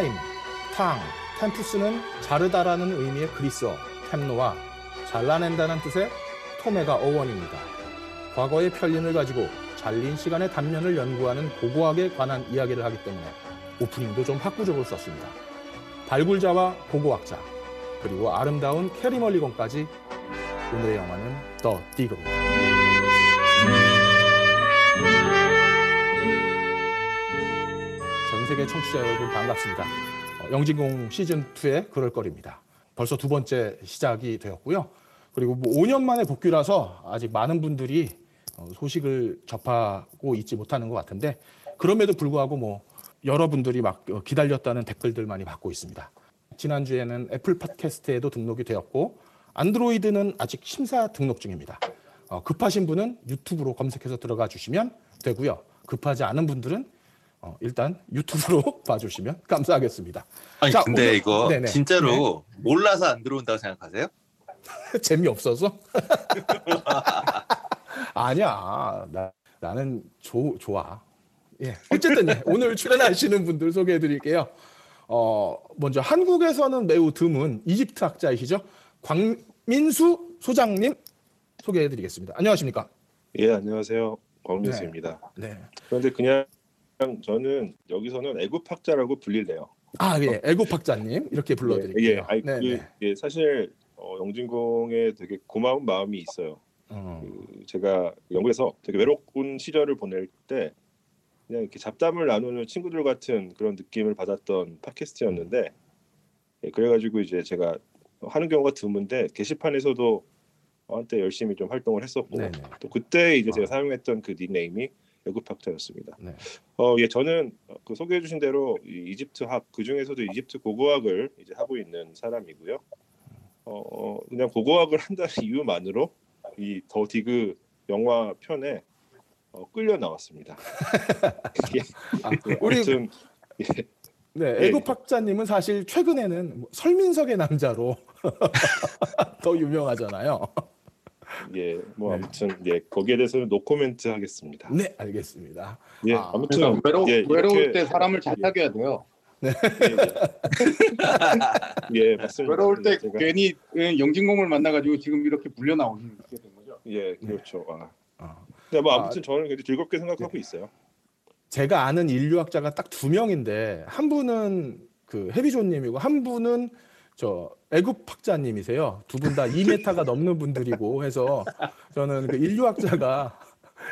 Time, temps, tempus는 자르다라는 의미의 그리스어 τέμνω와 잘라낸다는 뜻의 τομή가 어원입니다. 과거의 편린을 가지고 잘린 시간의 단면을 연구하는 고고학에 관한 이야기를 하기 때문에 오프닝도 좀 학구적으로 썼습니다. 발굴자와 고고학자 그리고 아름다운 캐리 멀리건까지 오늘의 영화는 더 디그입 세계 청취자 여러분 반갑습니다. 어, 영진공 시즌 2의 그럴거리입니다. 벌써 두 번째 시작이 되었고요. 그리고 뭐 5년 만에 복귀라서 아직 많은 분들이 어, 소식을 접하고 있지 못하는 것 같은데 그럼에도 불구하고 뭐 여러분들이 막 어, 기다렸다는 댓글들 많이 받고 있습니다. 지난주에는 애플 팟캐스트에도 등록이 되었고 안드로이드는 아직 심사 등록 중입니다. 어, 급하신 분은 유튜브로 검색해서 들어가 주시면 되고요. 급하지 않은 분들은 어, 일단 유튜브로 봐주시면 감사하겠습니다. 아니 자, 근데 오늘- 이거 네네. 진짜로 몰라서 안 들어온다고 생각하세요? 재미없어서? 아니야. 나, 나는 조, 좋아. 예. 어쨌든 예. 오늘 출연하시는 분들 소개해 드릴게요. 어, 먼저 한국에서는 매우 드문 이집트 학자이시죠. 광민수 소장님 소개해 드리겠습니다. 안녕하십니까? 예, 안녕하세요. 광민수입니다. 네. 그런데 그냥 저는 여기서는 애국학자라고 불릴래요. 아, 예. 애국 학자님 이렇게 불러 예, 드릴게요. 예, 아니, 네, 그, 네. 예, 사실 어, 영진공에 되게 고마운 마음이 있어요. 어, 그 제가 영국에서 되게 외로운 시절을 보낼 때 그냥 이렇게 잡담을 나누는 친구들 같은 그런 느낌을 받았던 팟캐스트였는데 예, 그래가지고 이제 제가 하는 경우가 드문데 게시판에서도 한때 열심히 좀 활동을 했었고 네, 네. 또 그때 이제 제가 아. 사용했던 그 닉네임이 애국학자였습니다. 네. 어, 예, 저는 그 소개해 주신 대로 이 이집트 학 그 중에서도 이집트 고고학을 이제 하고 있는 사람이고요. 어, 어, 그냥 고고학을 한다는 이유만으로 이 더 디그 영화 편에 어, 끌려 나왔습니다. 예, 아, 예, 우리 아무튼 예, 네, 예. 애국 학자님은 사실 최근에는 뭐 설민석의 남자로 더 유명하잖아요. 예, 뭐 네. 아무튼 예 거기에 대해서는 노코멘트 하겠습니다. 네, 알겠습니다. 예, 아, 아무튼 그러니까 외로, 예, 외로울 이렇게- 때 사람을 잘 예. 사귀어야 돼요. 예, 예, 맞습니다. 외로울 때 제가- 괜히 예, 영진공을 만나가지고 지금 이렇게 불려 나오게 된 거죠. 예, 그렇죠. 아. 어. 근데 뭐 아, 아무튼 저는 굉장히 즐겁게 생각하고 있어요. 제가 아는 인류학자가 딱 두 명인데 한 분은 그 해비존님이고 한 분은 저 애국 학자님이세요. 두 분 다 2m가 넘는 분들이고 해서 저는 그 인류학자가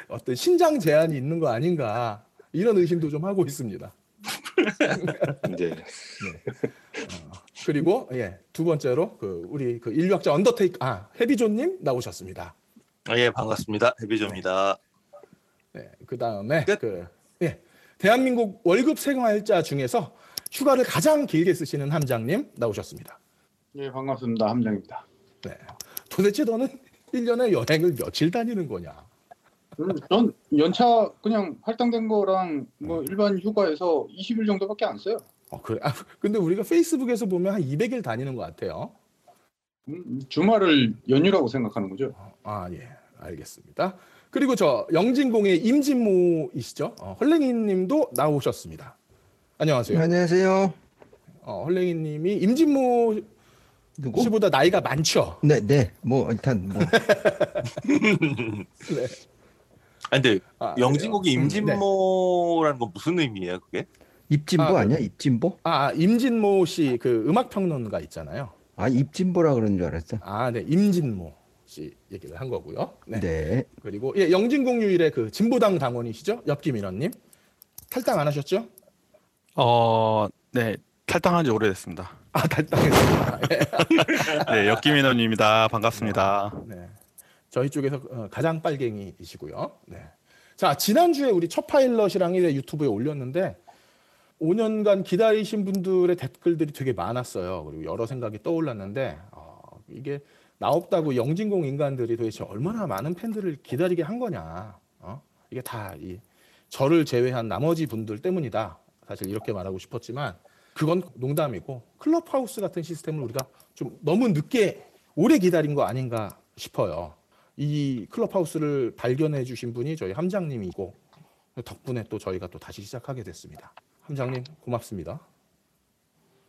어떤 신장 제한이 있는 거 아닌가 이런 의심도 좀 하고 있습니다. 이제 그리고 예, 두 번째로 그 우리 그 인류학자 언더테이크 아 해비존님 나오셨습니다. 아, 예 반갑습니다 해비조입니다. 네, 그 다음에 끝. 그 예, 대한민국 월급 생활자 중에서 휴가를 가장 길게 쓰시는 함장님 나오셨습니다. 예, 반갑습니다. 함장입니다. 네. 도대체 너는 1년에 여행을 며칠 다니는 거냐? 음, 전 연차 그냥 할당된 거랑 뭐 일반 휴가에서 20일 정도밖에 안 써요. 어, 그래. 아, 근데 우리가 페이스북에서 보면 한 200일 다니는 것 같아요. 음, 주말을 연휴라고 생각하는 거죠. 아, 예. 알겠습니다. 그리고 저 영진공의 임진모이시죠? 어, 헐랭이 님도 나오셨습니다. 안녕하세요. 안녕하세요. 어, 헐랭이 님이 임진모 누구? 씨보다 나이가 많죠? 네, 네. 뭐 일단 뭐 네. 아니 근데 아, 영진국이 그래요? 음, 네. 임진모라는 건 무슨 의미예요 그게? 입진보 아, 아, 니야 입진보? 아, 임진모 씨 그 음악 평론가 있잖아요. 아, 입진보라 그런 줄 알았어. 아, 네. 임진모 씨 얘기를 한 거고요. 네. 네. 그리고 예, 영진공 유일의 그 진보당 당원이시죠? 엽기민원님 탈당 안 하셨죠? 어, 네. 탈당한 지 오래됐습니다. 아 탈당했습니다. 예. 네, 역기민원입니다. 반갑습니다. 네. 저희 쪽에서 어, 가장 빨갱이이시고요. 네. 자 지난주에 우리 첫 파일럿이랑 이래 유튜브에 올렸는데 5년간 기다리신 분들의 댓글들이 되게 많았어요. 그리고 여러 생각이 떠올랐는데 어, 이게 나 없다고 영진공 인간들이 도대체 얼마나 많은 팬들을 기다리게 한 거냐? 어? 이게 다 이 저를 제외한 나머지 분들 때문이다. 사실 이렇게 말하고 싶었지만 그건 농담이고 클럽하우스 같은 시스템을 우리가 좀 너무 늦게 오래 기다린 거 아닌가 싶어요. 이 클럽하우스를 발견해 주신 분이 저희 함장님이고 덕분에 또 저희가 또 다시 시작하게 됐습니다. 함장님 고맙습니다.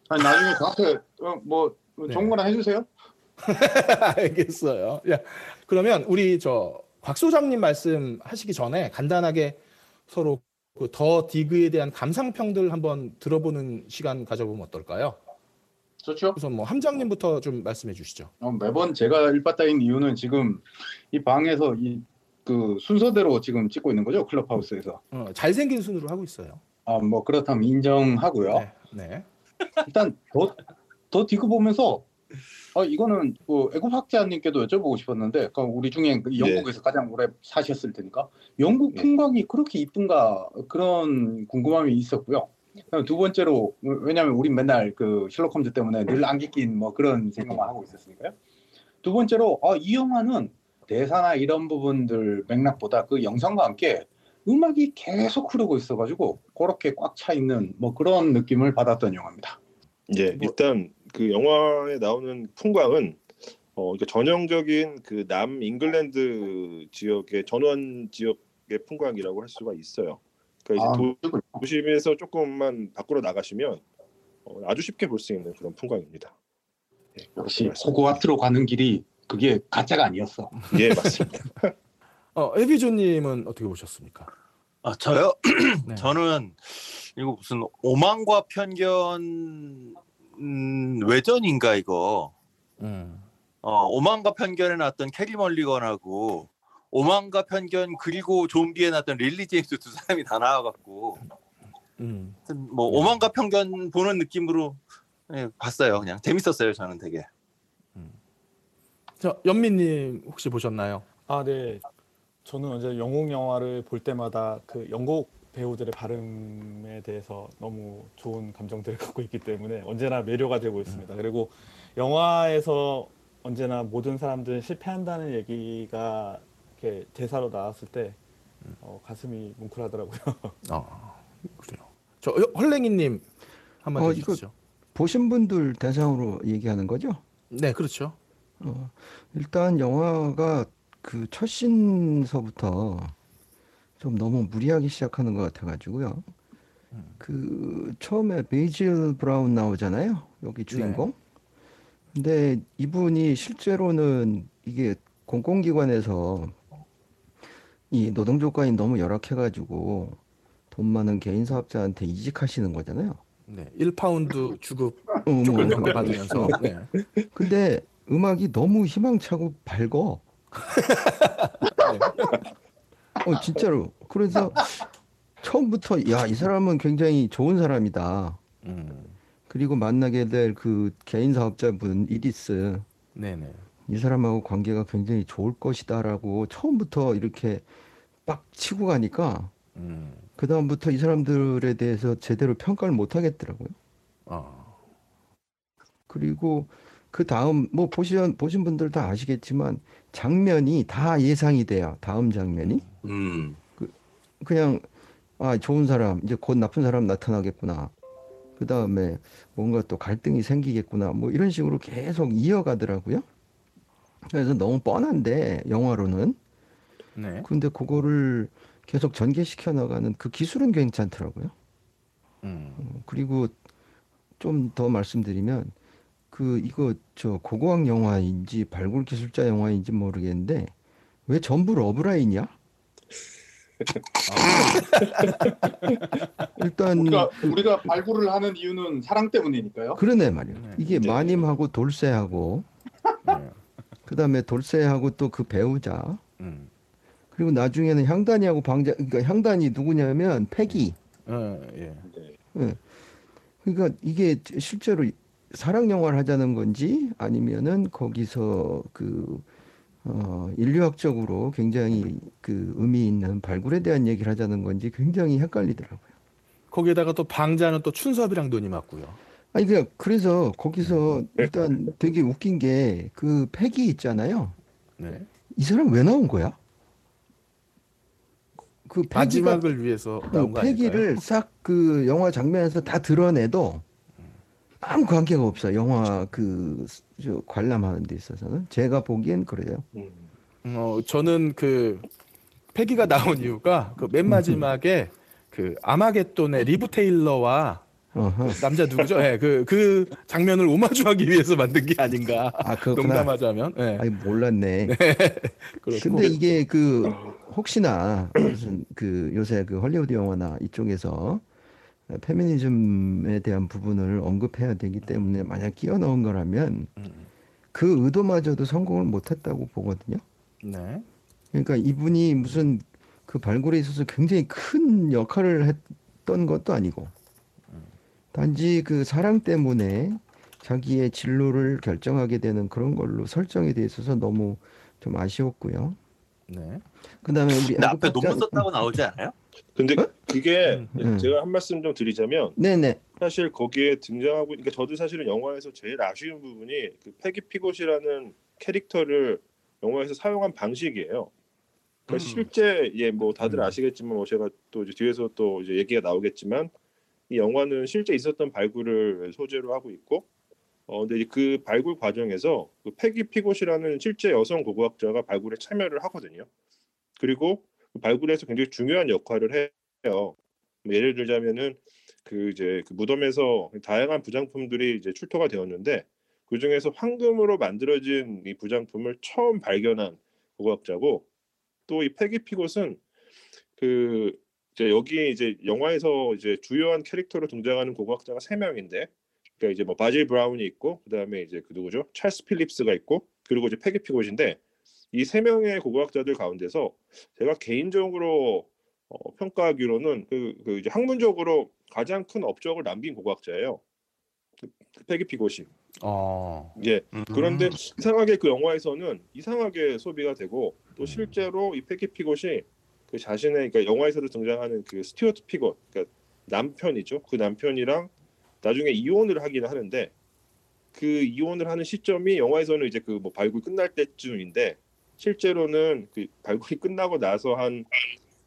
아니 나중에 저한테 어, 뭐 네. 정보나 해주세요. 알겠어요. 야, 그러면 우리 저 곽 소장님 말씀하시기 전에 간단하게 서로 그 더 디그에 대한 감상평들 한번 들어보는 시간 가져보면 어떨까요? 좋죠. 우선 뭐 함장님부터 좀 말씀해 주시죠. 어, 매번 제가 일바따인 이유는 지금 이 방에서 이 그 순서대로 지금 찍고 있는 거죠 클럽하우스에서. 어, 잘생긴 순으로 하고 있어요. 아 뭐 그렇다면 인정하고요. 네, 네. 일단 더, 더 디그 보면서 어, 이거는 그 애국학자님께도 여쭤보고 싶었는데 그 우리 중에 그 영국에서 가장 오래 사셨을 테니까 영국 네. 풍광이 그렇게 이쁜가 그런 궁금함이 있었고요. 두 번째로 왜냐하면 우리 맨날 그 셜록 홈즈 때문에 늘 안개 낀뭐 그런 생각만 하고 있었으니까요. 두 번째로 아, 이 영화는 대사나 이런 부분들 맥락보다 그 영상과 함께 음악이 계속 흐르고 있어가지고 그렇게 꽉 차 있는 뭐 그런 느낌을 받았던 영화입니다. 예, 뭐- 일단 그 영화에 나오는 풍광은 어, 그러니까 전형적인 그 남 잉글랜드 지역의 전원 지역의 풍광이라고 할 수가 있어요. 그러니까 이제 도, 아, 도 심에서 조금만 밖으로 나가시면 어, 아주 쉽게 볼 수 있는 그런 풍광입니다. 예, 역시 호그와트로 가는 길이 그게 가짜가 아니었어. 예, 맞습니다. 어, 에비조님은 어떻게 보셨습니까? 아 저요? 네. 저는 이거 무슨 오만과 편견 음, 외전인가 이거. 음. 어, 오만과 편견에 나왔던 캐리 멀리건하고 오만과 편견 그리고 좀비에 나왔던 릴리 제임스 두 사람이 다 나와갖고 음. 뭐 오만과 편견 보는 느낌으로 예, 봤어요. 그냥 재밌었어요. 저는 되게. 저 연민님 혹시 보셨나요? 아, 네. 저는 언제 영국 영화를 볼 때마다 그 영국 배우들의 발음에 대해서 너무 좋은 감정들을 갖고 있기 때문에 언제나 매료가 되고 있습니다. 그리고 영화에서 언제나 모든 사람들은 실패한다는 얘기가 이렇게 대사로 나왔을 때 어, 가슴이 뭉클하더라고요. 어, 그래요. 저 어, 헐랭이님 한마디 어, 해주시죠. 보신 분들 대상으로 얘기하는 거죠? 네, 그렇죠. 어, 일단 영화가 그첫 씬서부터 좀 너무 무리하게 시작하는 것 같아가지고요. 그 처음에 베이질 브라운 나오잖아요. 여기 주인공. 근데 이분이 실제로는 이게 공공기관에서 이 노동 조건이 너무 열악해가지고 돈 많은 개인 사업자한테 이직하시는 거잖아요. 네, 1파운드 주급 조건명을 그거. 받으면서 네. 근데 음악이 너무 희망차고 밝어. 어 진짜로. 그래서 처음부터 야 이 사람은 굉장히 좋은 사람이다. 음. 그리고 만나게 될 그 개인 사업자분 이리스 네, 네. 이 사람하고 관계가 굉장히 좋을 것이다라고 처음부터 이렇게 빡 치고 가니까 음. 그 다음부터 이 사람들에 대해서 제대로 평가를 못 하겠더라고요. 어. 그리고 그 다음 뭐 보신 보신 분들 다 아시겠지만 장면이 다 예상이 돼요. 다음 장면이 음. 그냥 아 좋은 사람 이제 곧 나쁜 사람 나타나겠구나. 그 다음에 뭔가 또 갈등이 생기겠구나. 뭐 이런 식으로 계속 이어가더라고요. 그래서 너무 뻔한데 영화로는 네. 근데 그거를 계속 전개시켜 나가는 그 기술은 괜찮더라고요. 음. 어, 그리고 좀 더 말씀드리면 그 이거 저 고고학 영화인지 발굴 기술자 영화인지 모르겠는데 왜 전부 러브라인이야? 일단 우리가 우리가 발굴을 하는 이유는 사랑 때문이니까요. 그러네 말이야. 네. 이게 네. 마님하고 돌쇠하고 네. 그다음에 돌쇠하고 또 그 배우자 음. 그리고 나중에는 향단이하고 방자 그러니까 향단이 누구냐면 패기. 어, 예. 네. 그러니까 이게 실제로 사랑 영화를 하자는 건지 아니면은 거기서 그 어, 인류학적으로 굉장히 그 의미 있는 발굴에 대한 얘기를 하자는 건지 굉장히 헷갈리더라고요. 거기에다가 또 방자는 또 춘섭이랑 눈이 맞고요. 아니 그냥 그래서 거기서 일단 되게 웃긴 게그 패기 있잖아요. 네. 이 사람 왜 나온 거야? 그 패기가 마지막을 위해서 나온 거 아닐까요? 패기를 싹 그 영화 장면에서 다 드러내도 아무 관계가 없어. 영화 그저 관람하는 데 있어서는 제가 보기엔 그래요. 음. 어, 저는 그 패기가 나온 이유가 그 맨 마지막에 그 아마겟돈의 리브 타일러와 어허. 남자 누구죠? 예, 그, 그 장면을 오마주하기 위해서 만든 게 아닌가. 아 그렇구나. 농담하자면. 예. 아니 몰랐네. 그렇고. 근데 이게 그 혹시나 무슨 그 요새 그 헐리우드 영화나 이쪽에서 페미니즘에 대한 부분을 언급해야 되기 때문에 만약 끼워 넣은 거라면 그 의도마저도 성공을 못했다고 보거든요. 네. 그러니까 이분이 무슨 그 발굴에 있어서 굉장히 큰 역할을 했던 것도 아니고 단지 그 사랑 때문에 자기의 진로를 결정하게 되는 그런 걸로 설정이 돼 있어서 너무 좀 아쉬웠고요. 네. 그다음에 우리 앞에 논문 썼다고 나오지 않아요? 근데 그게 음. 제가 한 말씀 좀 드리자면 네네 사실 거기에 등장하고 그러니까 저도 사실은 영화에서 제일 아쉬운 부분이 그 패기 피고시라는 캐릭터를 영화에서 사용한 방식이에요. 그러니까 음. 실제 예 뭐 다들 음. 아시겠지만 뭐 제가 또 이제 뒤에서 또 이제 얘기가 나오겠지만 이 영화는 실제 있었던 발굴을 소재로 하고 있고 어 근데 이제 그 발굴 과정에서 그 패기 피고시라는 실제 여성 고고학자가 발굴에 참여를 하거든요. 그리고 그 발굴에서 굉장히 중요한 역할을 해요. 뭐 예를 들자면은 그 이제 그 무덤에서 다양한 부장품들이 이제 출토가 되었는데 그 중에서 황금으로 만들어진 이 부장품을 처음 발견한 고고학자고 또 이 패기 피곳은 그 이제 여기 이제 영화에서 이제 주요한 캐릭터로 등장하는 고고학자가 세 명인데 그러니까 이제 뭐 바질 브라운이 있고 그다음에 이제 그 누구죠 찰스 필립스가 있고 그리고 이제 패기 피곳인데 이 세 명의 고고학자들 가운데서 제가 개인적으로 어, 평가하기로는 그, 그 이제 학문적으로 가장 큰 업적을 남긴 고고학자예요. 패기 피고시. 어. 예. 음. 그런데 이상하게 그 영화에서는 이상하게 소비가 되고 음. 또 실제로 이 패기 피고시 그 자신의 그러니까 영화에서도 등장하는 그 스튜어트 피고 그러니까 남편이죠. 그 남편이랑 나중에 이혼을 하긴 하는데 그 이혼을 하는 시점이 영화에서는 이제 그 뭐 발굴 끝날 때쯤인데 실제로는 그 발굴이 끝나고 나서 한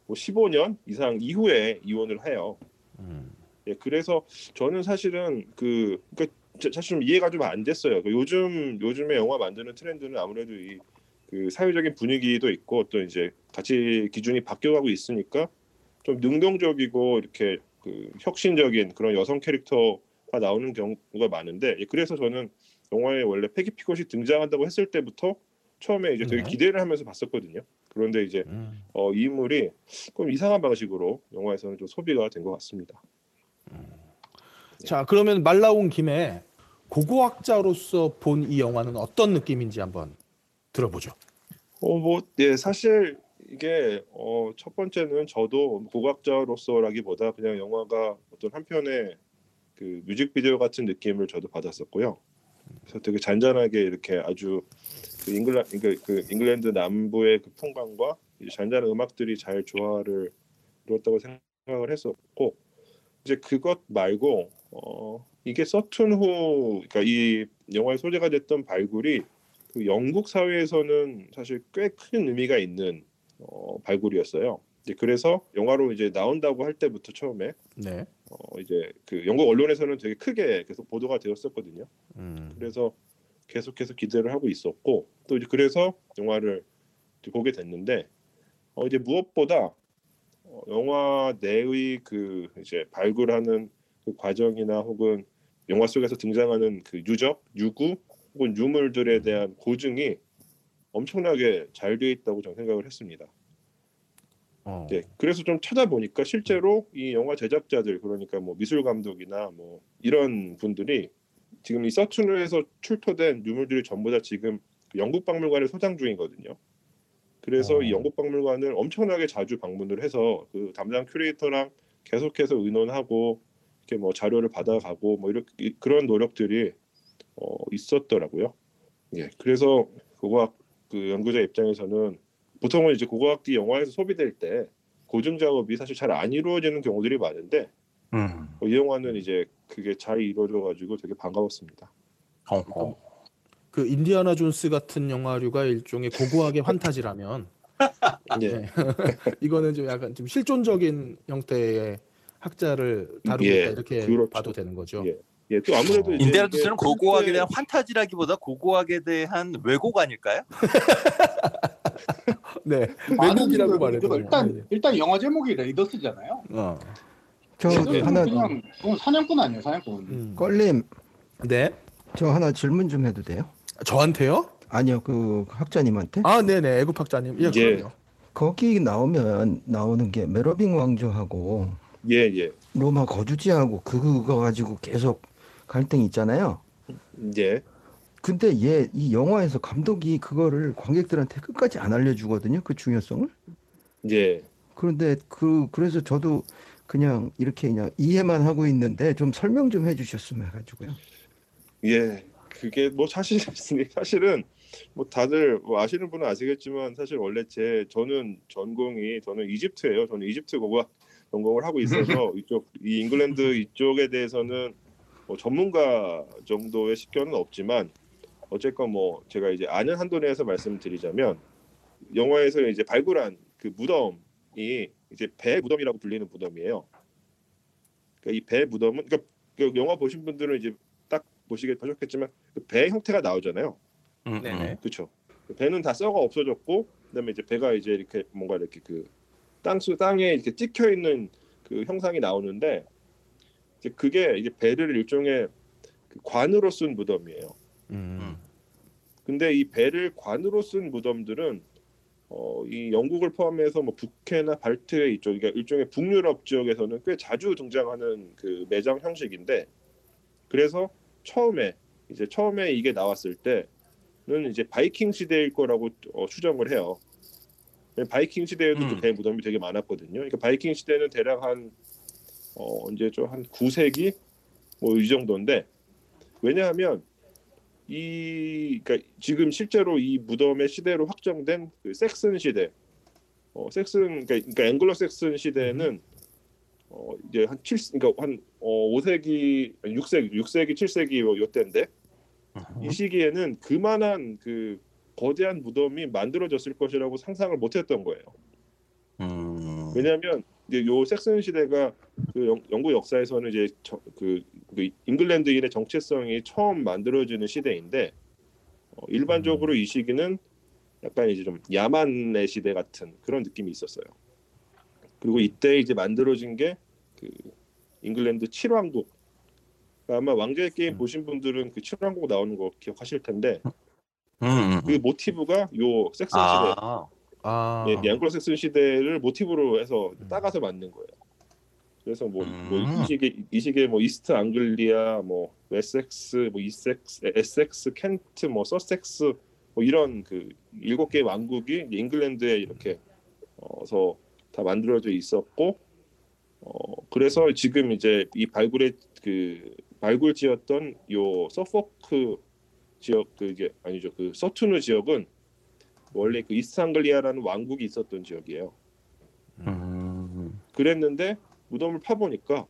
뭐 15년 이상 이후에 이혼을 해요. 음. 예, 그래서 저는 사실은 그 그러니까 자- 사실 좀 이해가 좀 안 됐어요. 그 요즘 요즘에 영화 만드는 트렌드는 아무래도 이 그 사회적인 분위기도 있고 또 이제 가치 기준이 바뀌어가고 있으니까 좀 능동적이고 이렇게 그 혁신적인 그런 여성 캐릭터가 나오는 경우가 많은데 예, 그래서 저는 영화에 원래 패기 피콧이 등장한다고 했을 때부터 처음에 이제 되게 네. 기대를 하면서 봤었거든요. 그런데 이제 음. 어, 이 인물이 좀 이상한 방식으로 영화에서는 좀 소비가 된 것 같습니다. 자, 그러면 말 나온 김에 고고학자로서 본 이 영화는 어떤 느낌인지 한번 들어보죠. 어, 뭐, 예, 사실 이게 어, 첫 번째는 저도 고각자로서라기보다 그냥 영화가 어떤 한편의 그 뮤직비디오 같은 느낌을 저도 받았었고요. 그래서 되게 잔잔하게 이렇게 아주 그 잉글라 그, 그 잉글랜드 남부의 그 풍광과 이 잔잔한 음악들이 잘 조화를 이뤘다고 생각을 했었고 이제 그것 말고 어, 이게 서툰 후 그러니까 이 영화의 소재가 됐던 발굴이 그 영국 사회에서는 사실 꽤 큰 의미가 있는 어, 발굴이었어요. 이제 그래서 영화로 이제 나온다고 할 때부터 처음에 네. 어, 이제 그 영국 언론에서는 되게 크게 계속 보도가 되었었거든요. 음. 그래서 계속해서 기대를 하고 있었고 또 이제 그래서 영화를 이제 보게 됐는데 어, 이제 무엇보다 어, 영화 내의 그 이제 발굴하는 그 과정이나 혹은 영화 속에서 등장하는 그 유적, 유구 혹은 유물들에 대한 고증이 엄청나게 잘 되어 있다고 저는 생각을 했습니다. 어. 네, 그래서 좀 찾아보니까 실제로 이 영화 제작자들 그러니까 뭐 미술 감독이나 뭐 이런 분들이 지금 이 서툰에서 출토된 유물들이 전부 다 지금 그 영국 박물관에 소장 중이거든요. 그래서 어. 이 영국 박물관을 엄청나게 자주 방문을 해서 그 담당 큐레이터랑 계속해서 의논하고 이렇게 뭐 자료를 받아가고 뭐 이렇게 이- 그런 노력들이 어, 있었더라고요. 예, 그래서 고고학 그 연구자 입장에서는 보통은 이제 고고학기 영화에서 소비될 때 고증 작업이 사실 잘 안 이루어지는 경우들이 많은데 음. 어, 이 영화는 이제 그게 잘 이루어져 가지고 되게 반가웠습니다. 어. 그 인디아나 존스 같은 영화류가 일종의 고고학의 환타지라면 예. 네. 이거는 좀 약간 좀 실존적인 형태의 학자를 다루고 예, 있다 이렇게 그렇죠. 봐도 되는 거죠. 예. 예, 또 아무래도 어. 인디아나 존스는 고고학에 대한 환타지라기보다 고고학에 대한 왜곡 아닐까요? 네. 분들 말해도 일단 네. 일단 영화 제목이 레이더스잖아요. 어. 저 네. 하나 그냥 그건 사냥꾼 아니에요 사냥꾼. 음. 껄림 네. 저 하나 질문 좀 해도 돼요? 저한테요? 아니요 그 학자님한테 아, 네네. 애국학자님. 예, 예. 그럼요. 거기 나오면 나오는 게 메로빙 왕조하고 예, 예. 로마 거주지하고 그거 가지고 계속 갈등이 있잖아요. 예. 근데 얘 이 영화에서 감독이 그거를 관객들한테 끝까지 안 알려주거든요. 그 중요성을. 예. 그런데 그 그래서 저도 그냥 이렇게 그냥 이해만 하고 있는데 좀 설명 좀 해주셨으면 해가지고요. 예. 그게 뭐 사실 사실은 뭐 다들 뭐 아시는 분은 아시겠지만 사실 원래 제 저는 전공이 저는 이집트예요. 저는 이집트 고고학 전공을 하고 있어서 이쪽 이 잉글랜드 이쪽에 대해서는 뭐 전문가 정도의 식견은 없지만 어쨌건 뭐 제가 이제 아는 한도 내에서 말씀드리자면 영화에서 이제 발굴한 그 무덤이 이제 배 무덤이라고 불리는 무덤이에요. 그러니까 이배 무덤은 그러니까 그 영화 보신 분들은 이제 딱 보시게 보셨겠지만 그 배 형태가 나오잖아요. 음, 네네. 그렇죠. 배는 다 썩어 없어졌고 그다음에 이제 배가 이제 이렇게 뭔가 이렇게 그 땅수 땅에 이렇게 찍혀 있는 그 형상이 나오는데 이제 그게 이제 배를 일종의 그 관으로 쓴 무덤이에요. 음. 근데 이 배를 관으로 쓴 무덤들은 어, 이 영국을 포함해서 뭐 북해나 발트 이쪽 그러니까 일종의 북유럽 지역에서는 꽤 자주 등장하는 그 매장 형식인데 그래서 처음에 이제 처음에 이게 나왔을 때는 이제 바이킹 시대일 거라고 어, 추정을 해요. 바이킹 시대에도 음. 그배 무덤이 되게 많았거든요. 그러니까 바이킹 시대는 대략 한 어, 언제 좀한 9세기 뭐 이 정도인데 왜냐하면 이 그러니까 지금 실제로 이 무덤의 시대로 확정된 그 섹슨 시대, 어 섹슨 그러니까, 그러니까 앵글로 섹슨 시대는 어 이제 한 7, 그러니까 한 어, 5세기, 6세기, 6세기, 7세기 요, 요 때인데 이 시기에는 그만한 그 거대한 무덤이 만들어졌을 것이라고 상상을 못했던 거예요. 음. 왜냐하면 이제 요 섹슨 시대가 그 영, 영국 역사에서는 이제 저, 그, 그 잉글랜드인의 정체성이 처음 만들어지는 시대인데 어, 일반적으로 이 시기는 약간 이제 좀 야만의 시대 같은 그런 느낌이 있었어요. 그리고 이때 이제 만들어진 게 그 잉글랜드 칠왕국. 그러니까 아마 왕좌의 게임 보신 분들은 그 칠왕국 나오는 거 기억하실 텐데 음, 음. 그 모티브가 요 섹슨 시대 아, 아. 예, 앵글로색슨 시대를 모티브로 해서 음. 따가서 만든 거예요. 그래서 뭐, 음. 뭐 이 시기에 이 시기에 뭐 이스트 앙글리아, 뭐 웨섹스, 뭐 이섹스, 에섹스, 켄트, 뭐 서섹스 뭐 이런 그 일곱 개의 왕국이 잉글랜드에 이렇게 어서 다 만들어져 있었고 어 그래서 지금 이제 이 발굴의 그 발굴지였던 요 서포크 지역 그게 아니죠 그 서튼후 지역은 원래 그 이스트 앙글리아라는 왕국이 있었던 지역이에요. 음. 그랬는데 무덤을 파보니까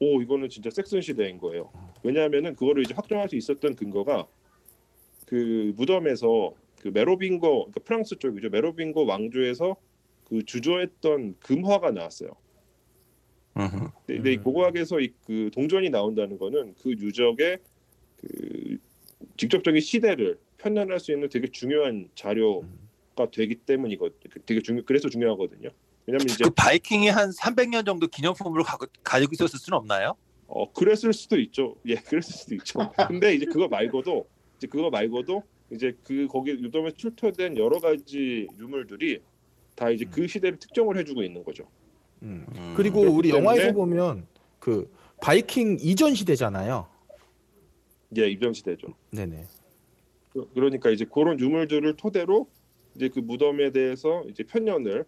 오 이거는 진짜 색슨 시대인 거예요. 왜냐하면은 그거를 이제 확정할 수 있었던 근거가 그 무덤에서 그 메로빙거 그러니까 프랑스 쪽이죠 메로빙거 왕조에서 그 주조했던 금화가 나왔어요. 음. 근데, 근데 이 음. 고고학에서 이 그 동전이 나온다는 거는 그 유적의 그 직접적인 시대를 편찬할 수 있는 되게 중요한 자료가 되기 때문이거 되게 중요 그래서 중요하거든요. 왜냐면 이제 그 바이킹이 한 300년 정도 기념품으로 가, 가지고 있었을 수는 없나요? 어 그랬을 수도 있죠. 예, 그랬을 수도 있죠. 근데 이제 그거 말고도 이제 그거 말고도 이제 그 거기 유덤에 출토된 여러 가지 유물들이 다 이제 그 시대를 특정을 해주고 있는 거죠. 음. 음. 그리고 우리 영화에서 보면 그 바이킹 이전 시대잖아요. 예, 입점 시대죠. 네네. 그- 그러니까 이제 그런 유물들을 토대로 이제 그 무덤에 대해서 이제 편년을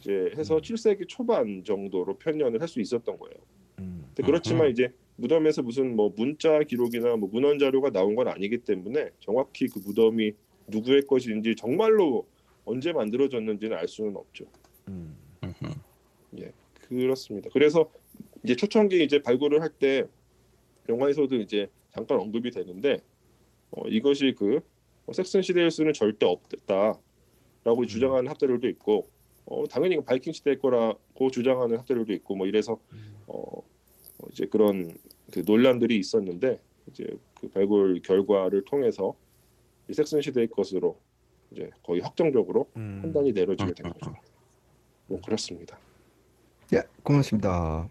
이제 해서 음. 7세기 초반 정도로 편년을 할 수 있었던 거예요. 음. 그렇지만 음. 이제 무덤에서 무슨 뭐 문자 기록이나 뭐 문헌 자료가 나온 건 아니기 때문에 정확히 그 무덤이 누구의 것인지 정말로 언제 만들어졌는지는 알 수는 없죠. 음. 음. 그렇습니다. 그래서 이제 초창기 이제 발굴을 할 때 영화에서도 이제 잠깐 언급이 되는데 어, 이것이 그 어, 섹슨 시대일 수는 절대 없다라고 주장하는 학자들도 있고 어, 당연히 바이킹 시대일 거라고 주장하는 학자들도 있고 뭐 이래서 어, 어, 이제 그런 그 논란들이 있었는데 이제 그 발굴 결과를 통해서 이 섹슨 시대의 것으로 이제 거의 확정적으로 음. 판단이 내려지게 된 거죠. 뭐 그렇습니다. 예, 고맙습니다.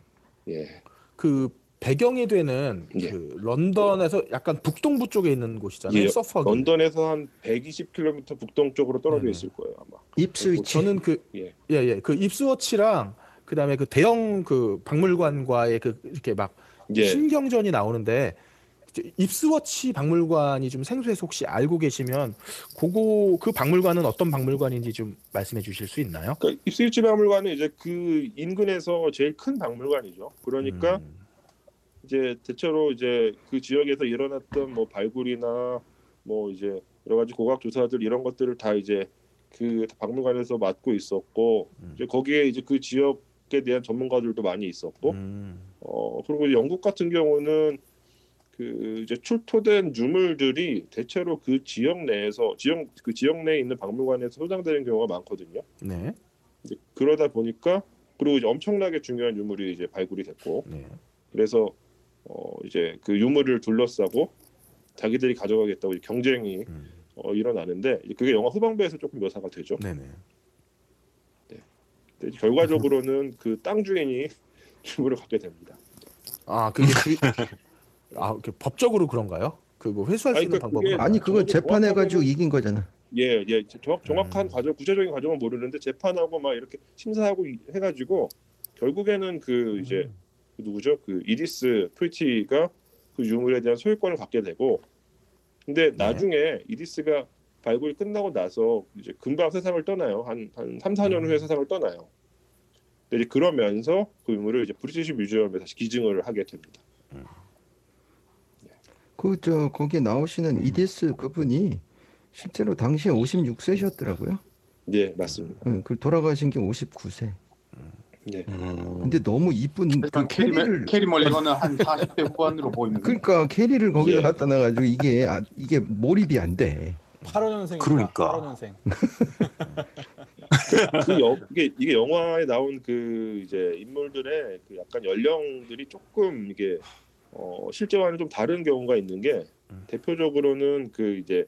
예. 그 배경이 되는 예. 그 런던에서 약간 북동부 쪽에 있는 곳이잖아요. 예, 서퍼. 런던에서 한 120km 북동쪽으로 떨어져 네네. 있을 거예요 아마. 입스위치. 저는 그 예. 예, 예. 그 입스워치랑 그다음에 그 대형 그 박물관과의 그 이렇게 막 예. 신경전이 나오는데 입스워치 박물관이 좀 생소해서 혹시 알고 계시면 그거 그 박물관은 어떤 박물관인지 좀 말씀해 주실 수 있나요? 그러니까 입스위치 박물관은 이제 그 인근에서 제일 큰 박물관이죠. 그러니까 음, 이제 대체로 이제 그 지역에서 일어났던 뭐 발굴이나 뭐 이제 여러 가지 고각 조사들 이런 것들을 다 이제 그 박물관에서 맡고 있었고 음. 이제 거기에 이제 그 지역에 대한 전문가들도 많이 있었고 음, 어 그리고 영국 같은 경우는 그 이제 출토된 유물들이 대체로 그 지역 내에서 지역 그 지역 내에 있는 박물관에서 소장되는 경우가 많거든요. 네, 이제 그러다 보니까 그리고 이제 엄청나게 중요한 유물이 이제 발굴이 됐고 네. 그래서 어 이제 그 유물을 둘러싸고 자기들이 가져가겠다고 경쟁이 음, 어 일어나는데 이제 그게 영화 후반부에서 조금 묘사가 되죠. 네네. 근데 결과적으로는 그 땅 주인이 유물을 갖게 됩니다. 아 그게 그, 아그 법적으로 그런가요? 그뭐 회수할 수 아니, 있는 그러니까 방법은 그게- 아니 그거 재판해 가지고 이긴 거잖아. 예, 예, 정확 정확한 음. 과정, 구체적인 과정은 모르는데 재판하고 막 이렇게 심사하고 이- 해가지고 결국에는 그 이제 음. 그 누구죠? 그 이디스 프리티가 그 유물에 대한 소유권을 갖게 되고, 근데 나중에 이디스가 발굴이 끝나고 나서 이제 금방 세상을 떠나요. 한 한 3, 4년 후에 음. 세상을 떠나요. 근데 이제 그러면서 그 유물을 이제 British Museum에 다시 기증을 하게 됩니다. 그저 거기에 나오시는 이디스 그분이 실제로 당시에 56세셨더라고요. 예, 맞습니다. 응, 그 돌아가신 게 59세. 예. 음. 근데 너무 이쁜 그 일단 캐리 캐리를 캐리 멀리건은 한 40대 후반으로 보이는. 그러니까 캐리를 거기다 예. 갖다 놔 가지고 이게 아, 이게 몰입이 안 돼. 85년생이니까 그러니까. 85년생. 그 여, 이게 이게 영화에 나온 그 이제 인물들의 그 약간 연령들이 조금 이게 어, 실제와는 좀 다른 경우가 있는 게 음. 대표적으로는 그 이제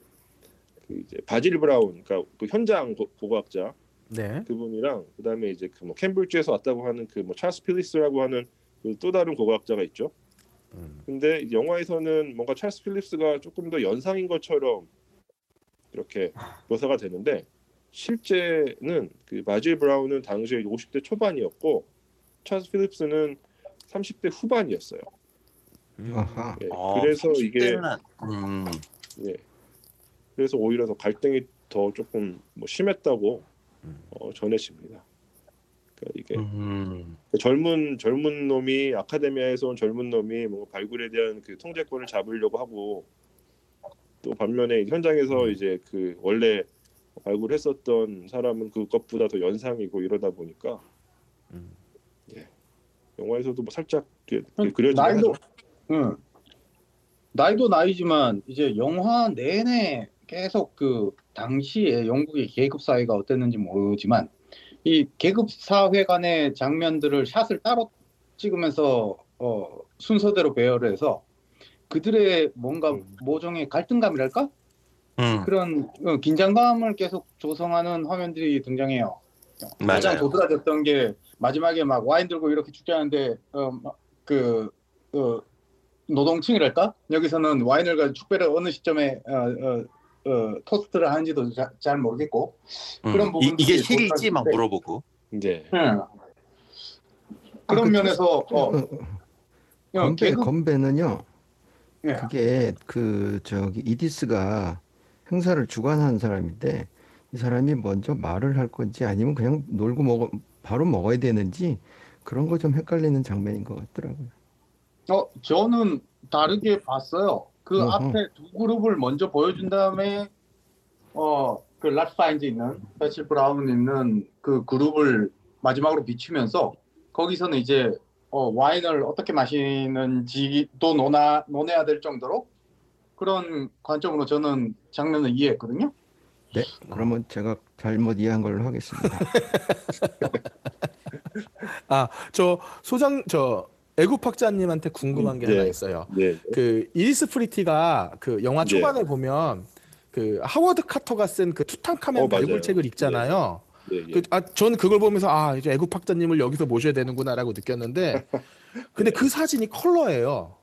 그 이제 바질 브라운, 그러니까 그 현장 고- 고고학자 네. 그분이랑 그다음에 이제 그 뭐 캠브리지에서 왔다고 하는 그 뭐 찰스 필립스라고 하는 그 또 다른 고고학자가 있죠. 음, 근데 이 영화에서는 뭔가 찰스 필립스가 조금 더 연상인 것처럼 이렇게 묘사가 되는데 실제는 그 바질 브라운은 당시에 50대 초반이었고 찰스 필립스는 30대 후반이었어요. 음. 아하. 예, 아, 그래서 이게 30대는 안- 음. 예, 그래서 오히려 더 갈등이 더 조금 뭐 심했다고 음. 어, 전해집니다. 그러니까 이게 음. 그 젊은 젊은 놈이 아카데미아에서 온 젊은 놈이 뭐 발굴에 대한 그 통제권을 잡으려고 하고 또 반면에 현장에서 이제 그 원래 발굴했었던 사람은 그것보다 더 연상이고 이러다 보니까 음. 예. 영화에서도 뭐 살짝 음, 그려지긴 나이도. 응. 나이도 나이지만 이제 영화 내내 계속 그 당시에 영국의 계급 사회가 어땠는지 모르지만 이 계급 사회 간의 장면들을 샷을 따로 찍으면서 어, 순서대로 배열을 해서 그들의 뭔가 음. 모종의 갈등감이랄까 음. 그런 어, 긴장감을 계속 조성하는 화면들이 등장해요. 가장 맞아요. 도드라졌던 게 마지막에 막 와인 들고 이렇게 축제하는데 어 그 어, 노동층이랄까 여기서는 와인을 가지고 축배를 어느 시점에 어, 어, 어, 토스트를 하는지도 자, 잘 모르겠고 음. 그런 이, 부분들이 이게 실일지 막. 물어보고. 이제 응. 그런 그 면에서 어, 어, 어, 건배 계급 건배는요. 예. 그게 그 저기 이디스가 행사를 주관하는 사람인데 이 사람이 먼저 말을 할 건지 아니면 그냥 놀고 먹어 바로 먹어야 되는지 그런 거 좀 헷갈리는 장면인 것 같더라고요. 어, 저는 다르게 봤어요. 그 어허. 앞에 두 그룹을 먼저 보여준 다음에 어, 그 랏파인즈 있는 배칠 브라운 있는 그 그룹을 마지막으로 비추면서 거기서는 이제 어, 와인을 어떻게 마시는지도 논하, 논해야 될 정도로 그런 관점으로 저는 장면을 이해했거든요. 네, 그러면 제가 잘못 이해한 걸로 하겠습니다. 아, 저 소장 저 애국학자님한테 궁금한 게 네. 하나 있어요. 네. 그 이디스 프리티가 그 영화 네. 초반에 보면 그 하워드 카터가 쓴 그 투탕카멘 어. 발굴책을 읽잖아요. 네, 예. 그, 아, 저는 그걸 보면서 아 이제 애굽학자님을 여기서 모셔야 되는구나라고 느꼈는데 근데 그 사진이 컬러예요.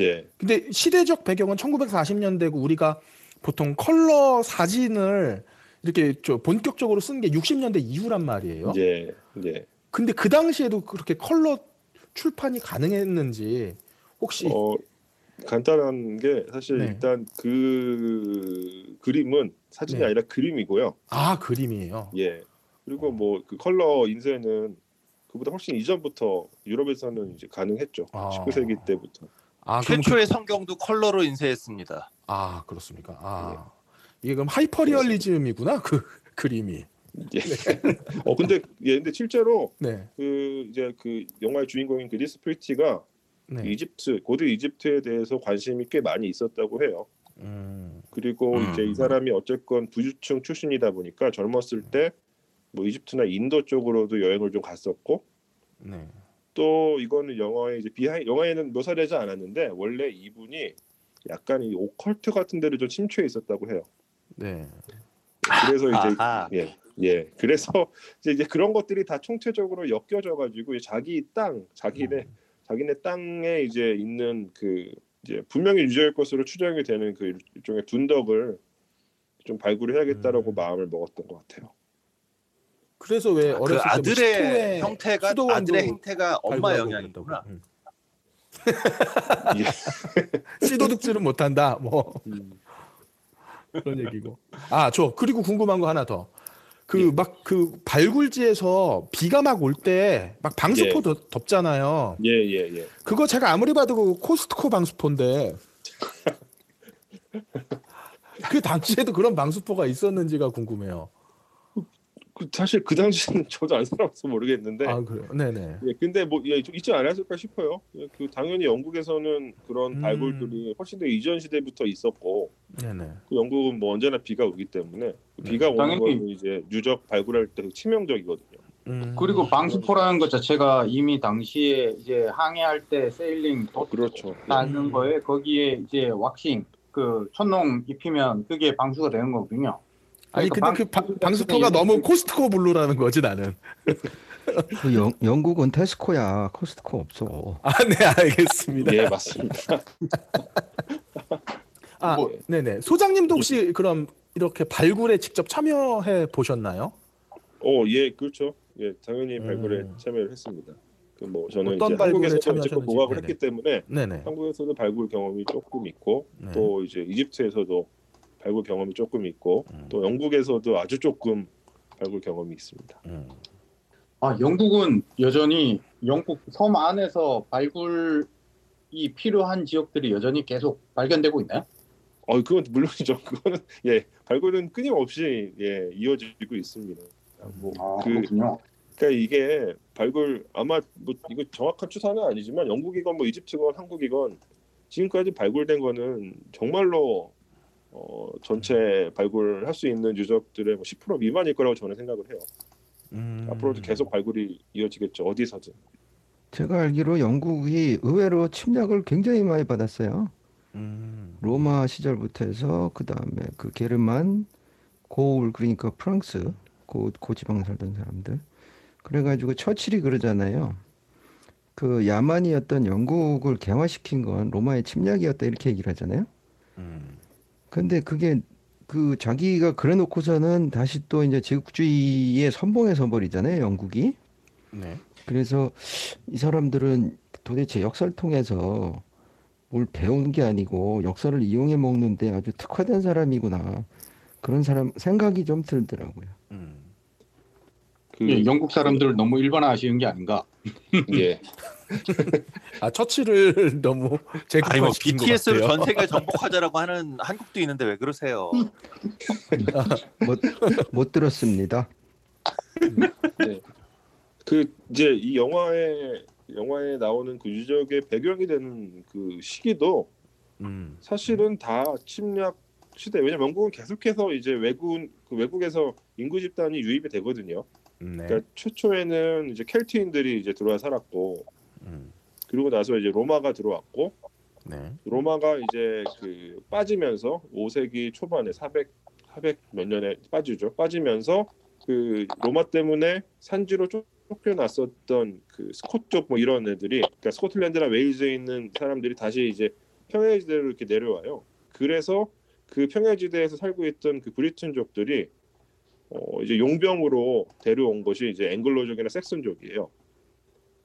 예, 근데 시대적 배경은 1940년대고 우리가 보통 컬러 사진을 이렇게 저 본격적으로 쓴 게 60년대 이후란 말이에요. 예, 예. 근데 그 당시에도 그렇게 컬러 출판이 가능했는지 혹시 어 간단한 게 사실 네. 일단 그 그림은 사진이 네. 아니라 그림이고요. 아 그림이에요. 예. 그리고 뭐 그 컬러 인쇄는 그보다 훨씬 이전부터 유럽에서는 이제 가능했죠. 아. 19세기 때부터. 아 그럼 그, 최초의 성경도 컬러로 인쇄했습니다. 아 그렇습니까? 아 이게 그럼 하이퍼리얼리즘이구나 그 그림이. 예. 어 근데 예 근데 실제로 네. 그 이제 그 영화의 주인공인 그 이디스 프리티가 네. 이집트 고대 이집트에 대해서 관심이 꽤 많이 있었다고 해요. 음. 그리고 음. 이제 이 사람이 어쨌건 부유층 출신이다 보니까 젊었을 때 뭐 이집트나 인도 쪽으로도 여행을 좀 갔었고 네. 또 이거는 영화에 이제 비하이 영화에는 묘사되지 않았는데 원래 이분이 약간 이 오컬트 같은 데를 좀 심취해 있었다고 해요. 네. 그래서 이제 아하. 예, 예. 그래서 이제, 이제 그런 것들이 다 총체적으로 엮여져 가지고 자기 땅, 자기네 자기네 땅에 이제 있는 그 이제 분명히 유저일 것으로 추정이 되는 그 일종의 둔덕을 좀 발굴을 해야겠다라고 음. 마음을 먹었던 것 같아요. 그래서 왜그 어렸을 때 아들의 형태가 아들의 행태가 엄마 영향이구나. 음. 예. 씨도둑질은 못한다. 뭐 그런 얘기고. 아, 저 그리고 궁금한 거 하나 더. 그 막그 발굴지에서 비가 막 올 때 막 방수포 예. 덮- 덮잖아요. 예, 예, 예. 그거 제가 아무리 봐도 그 코스트코 방수포인데 그 당시에도 그런 방수포가 있었는지가 궁금해요. 그 사실 그 당시는 저도 안 살아봐서 모르겠는데 아 그래요. 네네. 예, 근데 뭐 예, 좀 있지 않았을까 싶어요. 예, 그 당연히 영국에서는 그런 음. 발굴들이 훨씬 더 이전 시대부터 있었고 네네. 그 영국은 뭐 언제나 비가 오기 때문에 그 네. 비가 오는 당연히. 건 이제 유적 발굴할 때 치명적이거든요. 음. 그리고 방수포라는 것 자체가 이미 당시에 이제 항해할 때 sailing 도 그렇죠. 하는 음. 거에 거기에 이제 왁싱 그 촛농 입히면 그게 방수가 되는 거거든요. 아니 근데 그러니까 그 방, 방- 방수포가 너무 코스트코 blue라는 거지 나는. 그 영, 영국은 테스코야 코스트코 없어. 아네 알겠습니다. 예, 맞습니다. 아 뭐- 네네. 소장님도 혹시 그럼 이렇게 발굴에 직접 참여해 보셨나요? 어, 예, 그렇죠. 예, 당연히 발굴에 음. 참여를 했습니다. 그 뭐 저는 어떤 이제 발굴에 한국에서 참여하셨는지. 어쨌건 고학을 네네. 했기 때문에 네네. 한국에서도 발굴 경험이 조금 있고 네. 또 이제 이집트에서도 발굴 경험이 조금 있고 음. 또 영국에서도 아주 조금 발굴 경험이 있습니다. 음. 아 영국은 여전히 영국 섬 안에서 발굴이 필요한 지역들이 여전히 계속 발견되고 있나요? 어, 그건 물론이죠. 그거는 예, 발굴은 끊임없이 예 이어지고 있습니다. 뭐 아 그- 그렇군요. 그러니까 이게 발굴 아마 뭐 이거 정확한 추산은 아니지만 영국이건 뭐 이집트건 한국이건 지금까지 발굴된 거는 정말로 어, 전체 발굴할 수 있는 유적들의 뭐 10% 미만일 거라고 저는 생각을 해요. 음. 앞으로도 계속 발굴이 이어지겠죠. 어디서든. 제가 알기로 영국이 의외로 침략을 굉장히 많이 받았어요. 음. 로마 시절부터 해서 그 다음에 그 게르만, 고울 그러니까 프랑스 고 고지방 살던 사람들. 그래가지고 처칠이 그러잖아요. 그 야만이었던 영국을 개화시킨 건 로마의 침략이었다 이렇게 얘기를 하잖아요. 음. 근데 그게 그 자기가 그래 놓고서는 다시 또 이제 제국주의에 선봉해 버리잖아요, 영국이. 네. 그래서 이 사람들은 도대체 역사를 통해서 뭘 배운 게 아니고 역사를 이용해 먹는데 아주 특화된 사람이구나. 그런 사람 생각이 좀 들더라고요. 음. 그, 예, 영국 사람들을 너무 일반화하시는 게 아닌가? 예. 아 처치를 너무 아니 뭐 제국화시킨 것 BTS를 같아요. 전 세계 정복하자라고 하는 한국도 있는데 왜 그러세요? 못, 못 들었습니다. 네. 그 이제 이 영화에 영화에 나오는 그 유적의 배경이 되는 그 시기도 음. 사실은 다 침략 시대. 왜냐 면 영국은 계속해서 이제 외국 그 외국에서 인구 집단이 유입이 되거든요. 네. 그러니까 최초에는 이제 켈트인들이 이제 들어와 살았고 음. 그리고 나서 이제 로마가 들어왔고 네. 로마가 이제 그 빠지면서 5세기 초반에 400 400 몇 년에 빠지죠. 빠지면서 그 로마 때문에 산지로 쫓- 쫓겨났었던 그 스콧족 뭐 이런 애들이 그러니까 스코틀랜드나 웨일즈에 있는 사람들이 다시 이제 평야지대로 이렇게 내려와요. 그래서 그 평야지대에서 살고 있던 그 브리튼족들이 어 이제 용병으로 데려온 것이 이제 앵글로족이나 섹슨족이에요.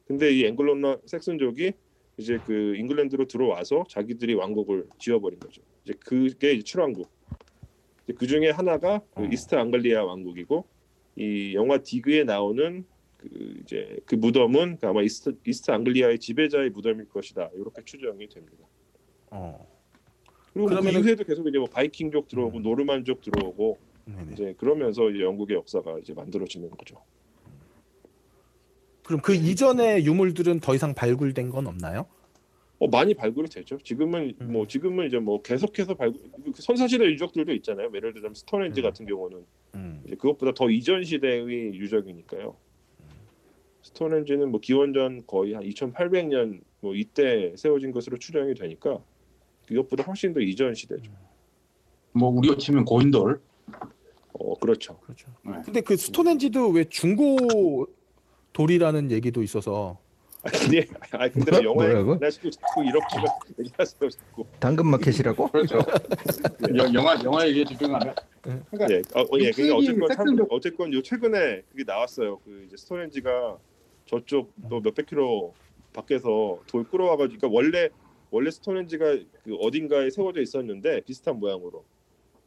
근데 이 앵글로나 섹슨족이 이제 그 잉글랜드로 들어와서 자기들이 왕국을 지어버린 거죠. 이제 그게 이제 칠왕국. 그 중에 하나가 그 어. 이스트 앙글리아 왕국이고 이 영화 디그에 나오는 그 이제 그 무덤은 그 아마 이스트 이스트 앙글리아의 지배자의 무덤일 것이다. 이렇게 추정이 됩니다. 어. 그리고 그 그러면은- 이후에도 계속 이제 뭐 바이킹족 들어오고 음. 노르만족 들어오고 네네. 이제 그러면서 이제 영국의 역사가 이제 만들어지는 거죠. 그럼 그 이전의 유물들은 더 이상 발굴된 건 없나요? 어 많이 발굴이 되죠. 지금은 음. 뭐 지금은 이제 뭐 계속해서 발굴 그 선사시대 유적들도 있잖아요. 예를 들자면 스톤헨지 음. 같은 경우는 음. 이제 그것보다 더 이전 시대의 유적이니까요. 스톤헨지는 뭐 기원전 거의 한 2,800년 뭐 이때 세워진 것으로 추정이 되니까 그것보다 훨씬 더 이전 시대죠. 뭐 우리로 치면 고인돌. 어 그렇죠. 그렇죠. 네. 근데 그 스톤헨지도 왜 중고 돌이라는 얘기도 있어서 아 근데 아 근데 뭐 영화에 뭐라고? 나시고 자꾸 이렇게만 얘기하세요. 자꾸. 당근마켓이라고? 그렇죠. 영- 영화 영화 얘기에 집중하면. 그러니까 예, 어, 어, 예, 그러니까 육세기 어쨌건 참, 어쨌건 요 최근에 그게 나왔어요. 그 이제 스톤헨지가 저쪽 또 몇백 킬로 밖에서 돌 끌어와가지고 그러니까 원래 원래 스톤헨지가 그 어딘가에 세워져 있었는데 비슷한 모양으로.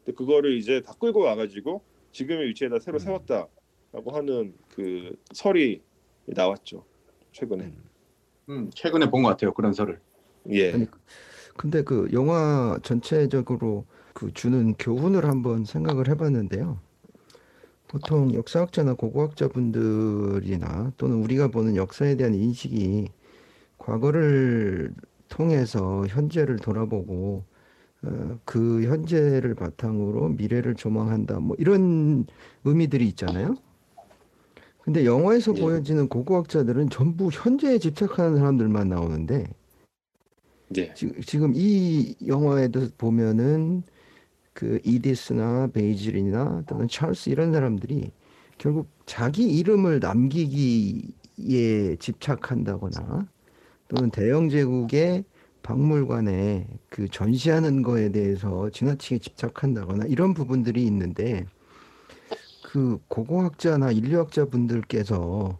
근데 그거를 이제 다 끌고 와가지고 지금의 위치에다 새로 음. 세웠다라고 하는 그 설이 나왔죠. 최근에. 음. 음, 최근에 본 것 같아요 그런 설을. 예. 아니, 근데 그 영화 전체적으로 그 주는 교훈을 한번 생각을 해봤는데요. 보통 역사학자나 고고학자분들이나 또는 우리가 보는 역사에 대한 인식이 과거를 통해서 현재를 돌아보고 어, 그 현재를 바탕으로 미래를 조망한다 뭐 이런 의미들이 있잖아요. 근데 영화에서 예. 보여지는 고고학자들은 전부 현재에 집착하는 사람들만 나오는데 예. 지- 지금 이 영화에도 보면은 그 이디스나 베이즐이나 또는 찰스 이런 사람들이 결국 자기 이름을 남기기에 집착한다거나 또는 대영 제국의 박물관에 그 전시하는 거에 대해서 지나치게 집착한다거나 이런 부분들이 있는데 그 고고학자나 인류학자 분들께서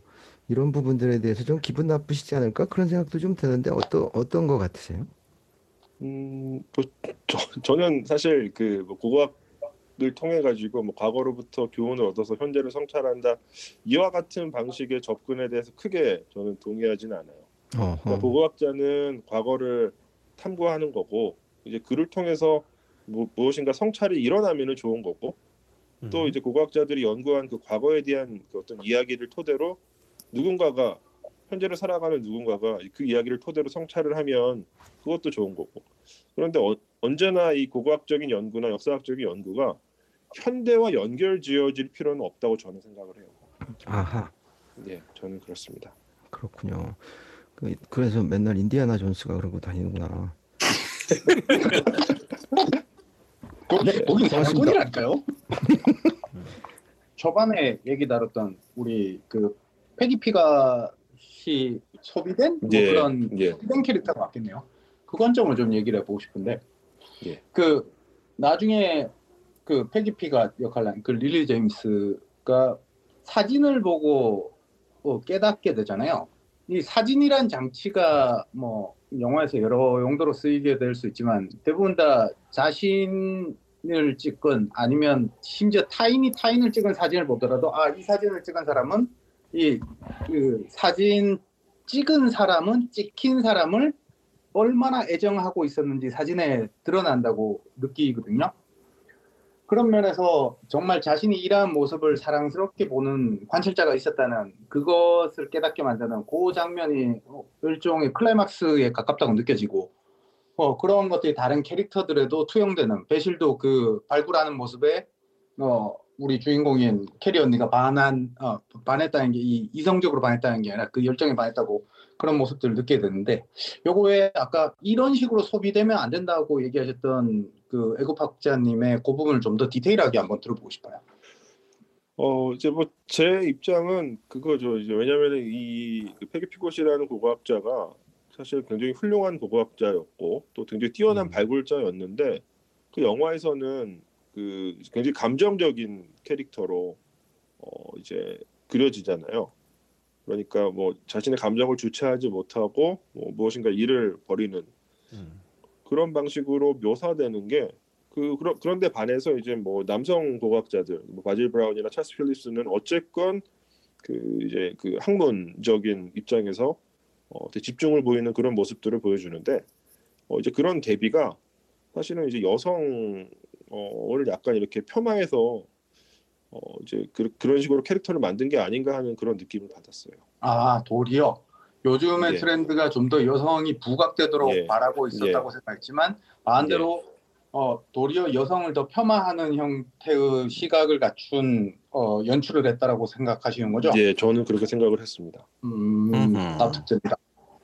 이런 부분들에 대해서 좀 기분 나쁘시지 않을까 그런 생각도 좀 드는데 어떤 어떤 거 같으세요? 음, 뭐, 저, 저는 사실 그뭐 고고학을 통해 가지고 뭐 과거로부터 교훈을 얻어서 현재를 성찰한다 이와 같은 방식의 접근에 대해서 크게 저는 동의하지는 않아요. 그러니까 고고학자는 과거를 탐구하는 거고 이제 그를 통해서 무, 무엇인가 성찰이 일어나면은 좋은 거고 음. 또 이제 고고학자들이 연구한 그 과거에 대한 그 어떤 이야기를 토대로 누군가가 현재를 살아가는 누군가가 그 이야기를 토대로 성찰을 하면 그것도 좋은 거고 그런데 어- 언제나 이 고고학적인 연구나 역사학적인 연구가 현대와 연결 지어질 필요는 없다고 저는 생각을 해요. 아하. 예, 저는 그렇습니다. 그렇군요. 그, 그래서 맨날 인디아나 존스가 그러고 다니는구나. 거, 네, 거긴 고맙습니다. 사건이라니까요. 초반에 얘기 다뤘던 우리 그 페기피가 시 소비된 뭐 예, 그런 예, 소비된 캐릭터가 맞겠네요. 그 관점을 좀 얘기를 해보고 싶은데 예. 그 나중에 그 페기피가 역할한 그 릴리 제임스가 사진을 보고 어, 깨닫게 되잖아요. 이 사진이란 장치가 뭐 영화에서 여러 용도로 쓰이게 될 수 있지만 대부분 다 자신 을 찍은 아니면 심지어 타인이 타인을 찍은 사진을 보더라도 아 이 사진을 찍은 사람은 이 그 사진 찍은 사람은 찍힌 사람을 얼마나 애정하고 있었는지 사진에 드러난다고 느끼거든요. 그런 면에서 정말 자신이 이러한 모습을 사랑스럽게 보는 관찰자가 있었다는 그것을 깨닫게 만드는 그 장면이 어, 일종의 클라이막스에 가깝다고 느껴지고 어, 그런 것들이 다른 캐릭터들에도 투영되는 베질도 그 발굴하는 모습에 어, 우리 주인공인 캐리 언니가 반한 어, 반했다는 게 이, 이성적으로 반했다는 게 아니라 그 열정에 반했다고 그런 모습들을 느끼게 되는데 요거 왜 아까 이런 식으로 소비되면 안 된다고 얘기하셨던 그 애굽학자님의 그 부분을 좀 더 디테일하게 한번 들어보고 싶어요. 어 이제 뭐 제 입장은 그거죠. 이제 왜냐면은 이그 페기 피곳이라는 고고학자가 사실 굉장히 훌륭한 고고학자였고 또 굉장히 뛰어난 음. 발굴자였는데 그 영화에서는 그 굉장히 감정적인 캐릭터로 어 이제 그려지잖아요. 그러니까 뭐 자신의 감정을 주체하지 못하고 뭐 무엇인가 일을 벌이는 음. 그런 방식으로 묘사되는 게 그 그런 그런데 반해서 이제 뭐 남성 고고학자들 뭐 바질 브라운이나 찰스 필립스는 어쨌건 그 이제 그 학문적인 입장에서 어 집중을 보이는 그런 모습들을 보여주는데 어 이제 그런 대비가 사실은 이제 여성을 약간 이렇게 폄하해서 어 이제 그, 그런 식으로 캐릭터를 만든 게 아닌가 하는 그런 느낌을 받았어요. 아 도리어 요즘의 예. 트렌드가 좀 더 여성이 부각되도록 예. 바라고 있었다고 생각했지만 반대로 어, 도리어 여성을 더 폄하하는 형태의 시각을 갖춘 어, 연출을 했다라고 생각하시는 거죠? 예, 저는 그렇게 생각을 했습니다. 음. 납득됩니다.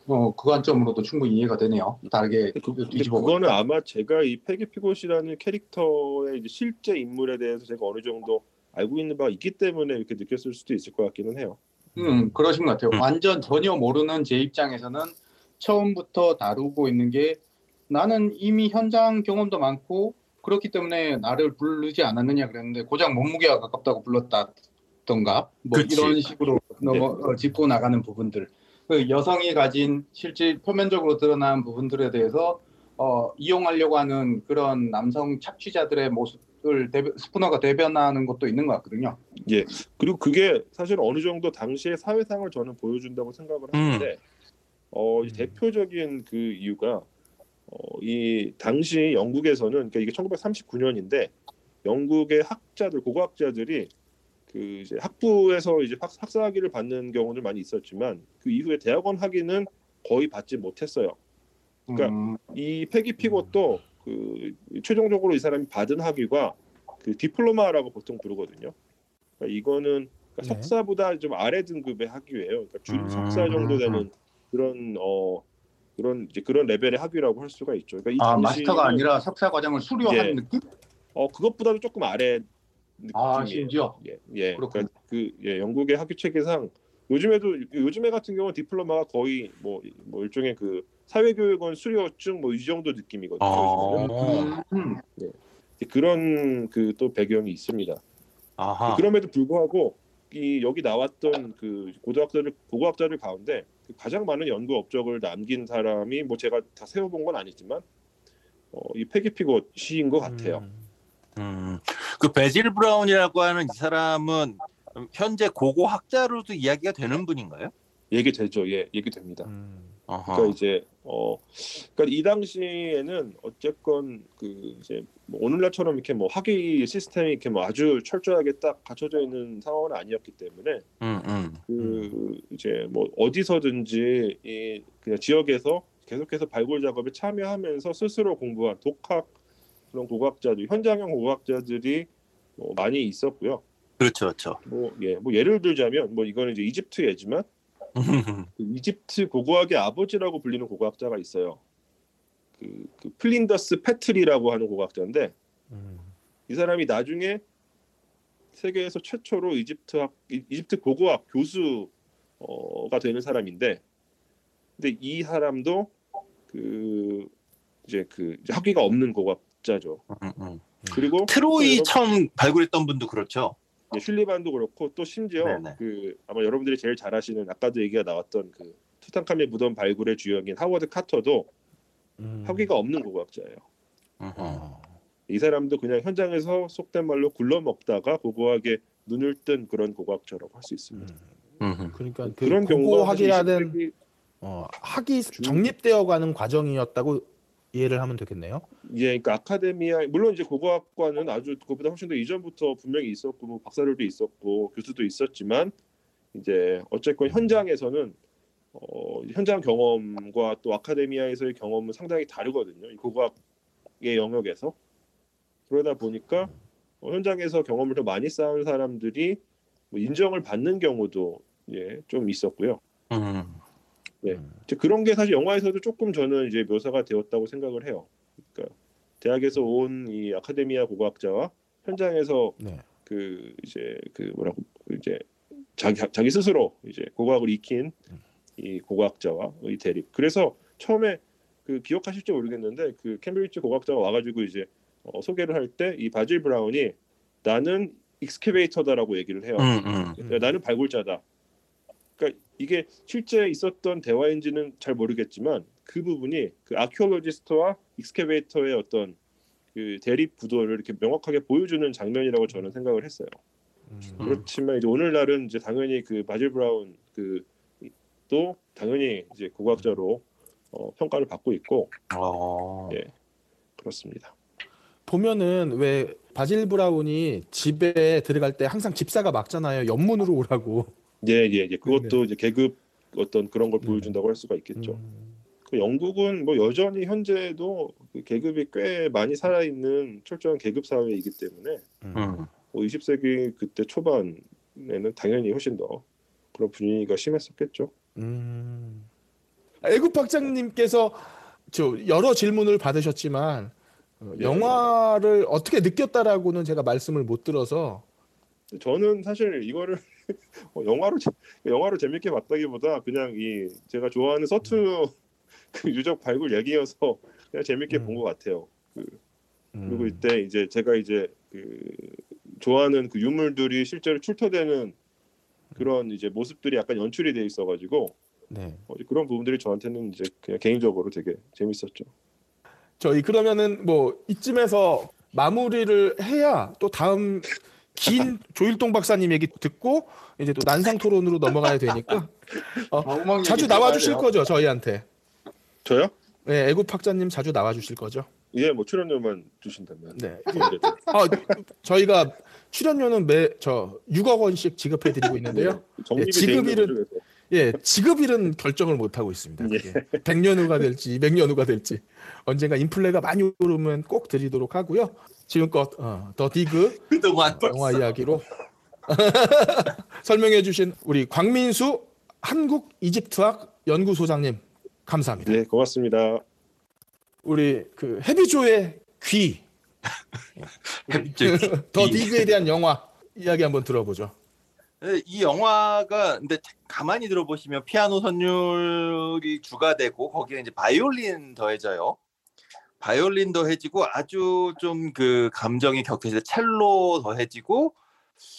어, 그 관점으로도 충분히 이해가 되네요. 다르게 그, 뒤집어 그거는. 아마 제가 이 페기 피고시라는 캐릭터의 실제 인물에 대해서 제가 어느 정도 알고 있는 바가 있기 때문에 이렇게 느꼈을 수도 있을 것 같기는 해요. 음, 그러신 것 같아요. 음. 완전 전혀 모르는 제 입장에서는 처음부터 다루고 있는 게 나는 이미 현장 경험도 많고 그렇기 때문에 나를 부르지 않았느냐 그랬는데 고작 몸무게가 가깝다고 불렀다던가 뭐 그치. 이런 식으로 넘어 어, 짚고 나가는 부분들 그 여성이 가진 실제 표면적으로 드러난 부분들에 대해서 어, 이용하려고 하는 그런 남성 착취자들의 모습을 대변, 스푸너가 대변하는 것도 있는 것 같거든요. 그리고 그게 사실 어느 정도 당시의 사회상을 저는 보여준다고 생각을 하는데 어, 이 음. 대표적인 그 이유가 어, 이 당시 영국에서는 그러니까 이게 1939년인데 영국의 학자들 고고학자들이 그 이제 학부에서 이제 학, 학사학위를 받는 경우는 많이 있었지만 그 이후에 대학원 학위는 거의 받지 못했어요. 그러니까 음, 이 패기 피고도 그 최종적으로 이 사람이 받은 학위가 그 디플로마라고 보통 부르거든요. 그러니까 이거는 그러니까 네. 석사보다 좀 아래 등급의 학위예요. 그러니까 준 음. 석사 정도 되는 그런 어 그런 이제 그런 레벨의 학위라고 할 수가 있죠. 그러니까 이 아 마스터가 아니라 석사 과정을 수료한 예. 느낌? 어 그것보다도 조금 아래 느낌이에요. 아 심지어 예, 예. 그렇군요. 그러니까 그 예, 영국의 학위 체계상 요즘에도 요즘에 같은 경우는 디플로마가 거의 뭐, 뭐 일종의 그 사회교육원 수료증 뭐 이 정도 느낌이거든요. 어. 요즘에는. 음, 이제 그런 그 또 배경이 있습니다. 아하. 그럼에도 불구하고 이 여기 나왔던 그 고등학자들 고고학자들 가운데 그 가장 많은 연구 업적을 남긴 사람이 뭐 제가 다 세워본 건 아니지만 어, 이 페기 피곳인 것 같아요. 음. 음, 그 베질 브라운이라고 하는 이 사람은 현재 고고학자로도 이야기가 되는 분인가요? 얘기 되죠. 예, 얘기 됩니다. 음. 아하. 그러니까 이제 어 그러니까 이 당시에는 어쨌건 그 이제 뭐 오늘날처럼 이렇게 뭐 학위 시스템이 이렇게 뭐 아주 철저하게 딱 갖춰져 있는 상황은 아니었기 때문에 음, 음. 그 이제 뭐 어디서든지 이 그냥 지역에서 계속해서 발굴 작업에 참여하면서 스스로 공부한 독학 그런 고고학자들 현장형 고고학자들이 뭐 많이 있었고요. 그렇죠, 그렇죠. 뭐 예, 뭐 예를 들자면 뭐 이거는 이제 이집트 예지만 그 이집트 고고학의 아버지라고 불리는 고고학자가 있어요. 그, 그 플린더스 페트리라고 하는 고고학자인데 음. 이 사람이 나중에 세계에서 최초로 이집트학 이- 이집트 고고학 교수가 되는 사람인데 근데 이 사람도 그 이제 그 이제 학위가 없는 고고학 자죠. 음, 음. 그리고 트로이 여러분- 처음 발굴했던 분도 그렇죠. 예, 슐리반도 그렇고 또 심지어 네네. 그 아마 여러분들이 제일 잘 아시는 아까도 얘기가 나왔던 그 투탕카멘 무덤 발굴의 주역인 하워드 카터도 음. 학위가 없는 고고학자예요. 음흠. 어. 이 사람도 그냥 현장에서 속된 말로 굴러 먹다가 고고학에 눈을 뜬 그런 고고학자라고 할 수 있습니다. 음. 그러니까 그 그런 고고학이라는 사실 20세기 어, 학이 중- 정립되어가는 과정이었다고 이해를 하면 되겠네요. 예, 그러니까 아카데미아 물론 이제 고고학과는 아주 그보다 훨씬 더 이전부터 분명히 있었고 뭐 박사들도 있었고 교수도 있었지만 이제 어쨌건 현장에서는 어, 현장 경험과 또 아카데미아에서의 경험은 상당히 다르거든요. 이 고고학의 영역에서 그러다 보니까 어, 현장에서 경험을 더 많이 쌓은 사람들이 뭐 인정을 받는 경우도 예, 좀 있었고요. 음. 네. 음. 이제 그런 게 사실 영화에서도 조금 저는 이제 묘사가 되었다고 생각을 해요. 그러니까 대학에서 온 이 아카데미아 고고학자와 현장에서 네. 그 이제 그 뭐라고 이제 자기 자기 스스로 이제 고고학을 익힌 이 고고학자와의 대립. 그래서 처음에 그 기억하실지 모르겠는데 그 캠브리지 고고학자가 와가지고 이제 어, 소개를 할 때 이 바질 브라운이 나는 excavator다라고 얘기를 해요. 음, 음. 그러니까 나는 발굴자다. 그러니까 이게 실제 있었던 대화인지는 잘 모르겠지만 그 부분이 그 아키올로지스트와 익스케베이터의 어떤 그 대립 구도를 이렇게 명확하게 보여주는 장면이라고 저는 생각을 했어요. 음. 그렇지만 이제 오늘날은 이제 당연히 그 바질 브라운 그 또 당연히 이제 고고학자로 어, 평가를 받고 있고 어. 예. 그렇습니다. 보면은 왜 바질 브라운이 집에 들어갈 때 항상 집사가 막잖아요. 옆문으로 오라고. 예, 예, 예. 그것도 이제 계급 어떤 그런 걸 보여준다고 할 수가 있겠죠. 음. 그 영국은 뭐 여전히 현재도 그 계급이 꽤 많이 살아 있는 철저한 계급 사회이기 때문에 음. 뭐 20세기 그때 초반에는 당연히 훨씬 더 그런 분위기가 심했었겠죠. 음. 애국 박장님께서 저 여러 질문을 받으셨지만 어, 네. 영화를 어떻게 느꼈다라고는 제가 말씀을 못 들어서 저는 사실 이거를 어, 영화로 재- 영화로 재밌게 봤다기보다 그냥 이 제가 좋아하는 서투 그 유적 발굴 얘기여서 그냥 재밌게 음. 본것 같아요. 그리고 음. 이때 이제 제가 이제 그 좋아하는 그 유물들이 실제로 출토되는 그런 이제 모습들이 약간 연출이 돼 있어가지고 네. 어, 그런 부분들이 저한테는 이제 그냥 개인적으로 되게 재밌었죠. 저희 그러면은 뭐 이쯤에서 마무리를 해야 또 다음 긴 조일동 박사님 얘기 듣고 이제 또 난상 토론으로 넘어가야 되니까 아, 음악 자주 얘기 나와 들어가야 주실 돼요. 거죠 저희한테 저요? 네 애국 박사님 자주 나와 주실 거죠 예, 뭐 출연료만 주신다면. 네 언제든. 아, 저희가 출연료는 매 저 6억 원씩 지급해 드리고 있는데요 예, 예, 돼 있는 지급일은-. 예 지급일은 결정을 못 하고 있습니다 그게 100년 후가 될지 200년 후가 될지 언젠가 인플레가 많이 오르면 꼭 드리도록 하고요 지금껏 어, 더 디그 그동안 영화 이야기로 설명해 주신 우리 광민수 한국 이집트학 연구소장님 감사합니다. 네, 고맙습니다. 우리 그 헤비조의 귀, 더 디그에 대한 영화 이야기 한번 들어보죠. 네, 이 영화가 근데 가만히 들어보시면 피아노 선율이 주가 되고 거기에 이제 바이올린 더해져요. 바이올린 더해지고 아주 좀 그 감정이 격해져 첼로 더해지고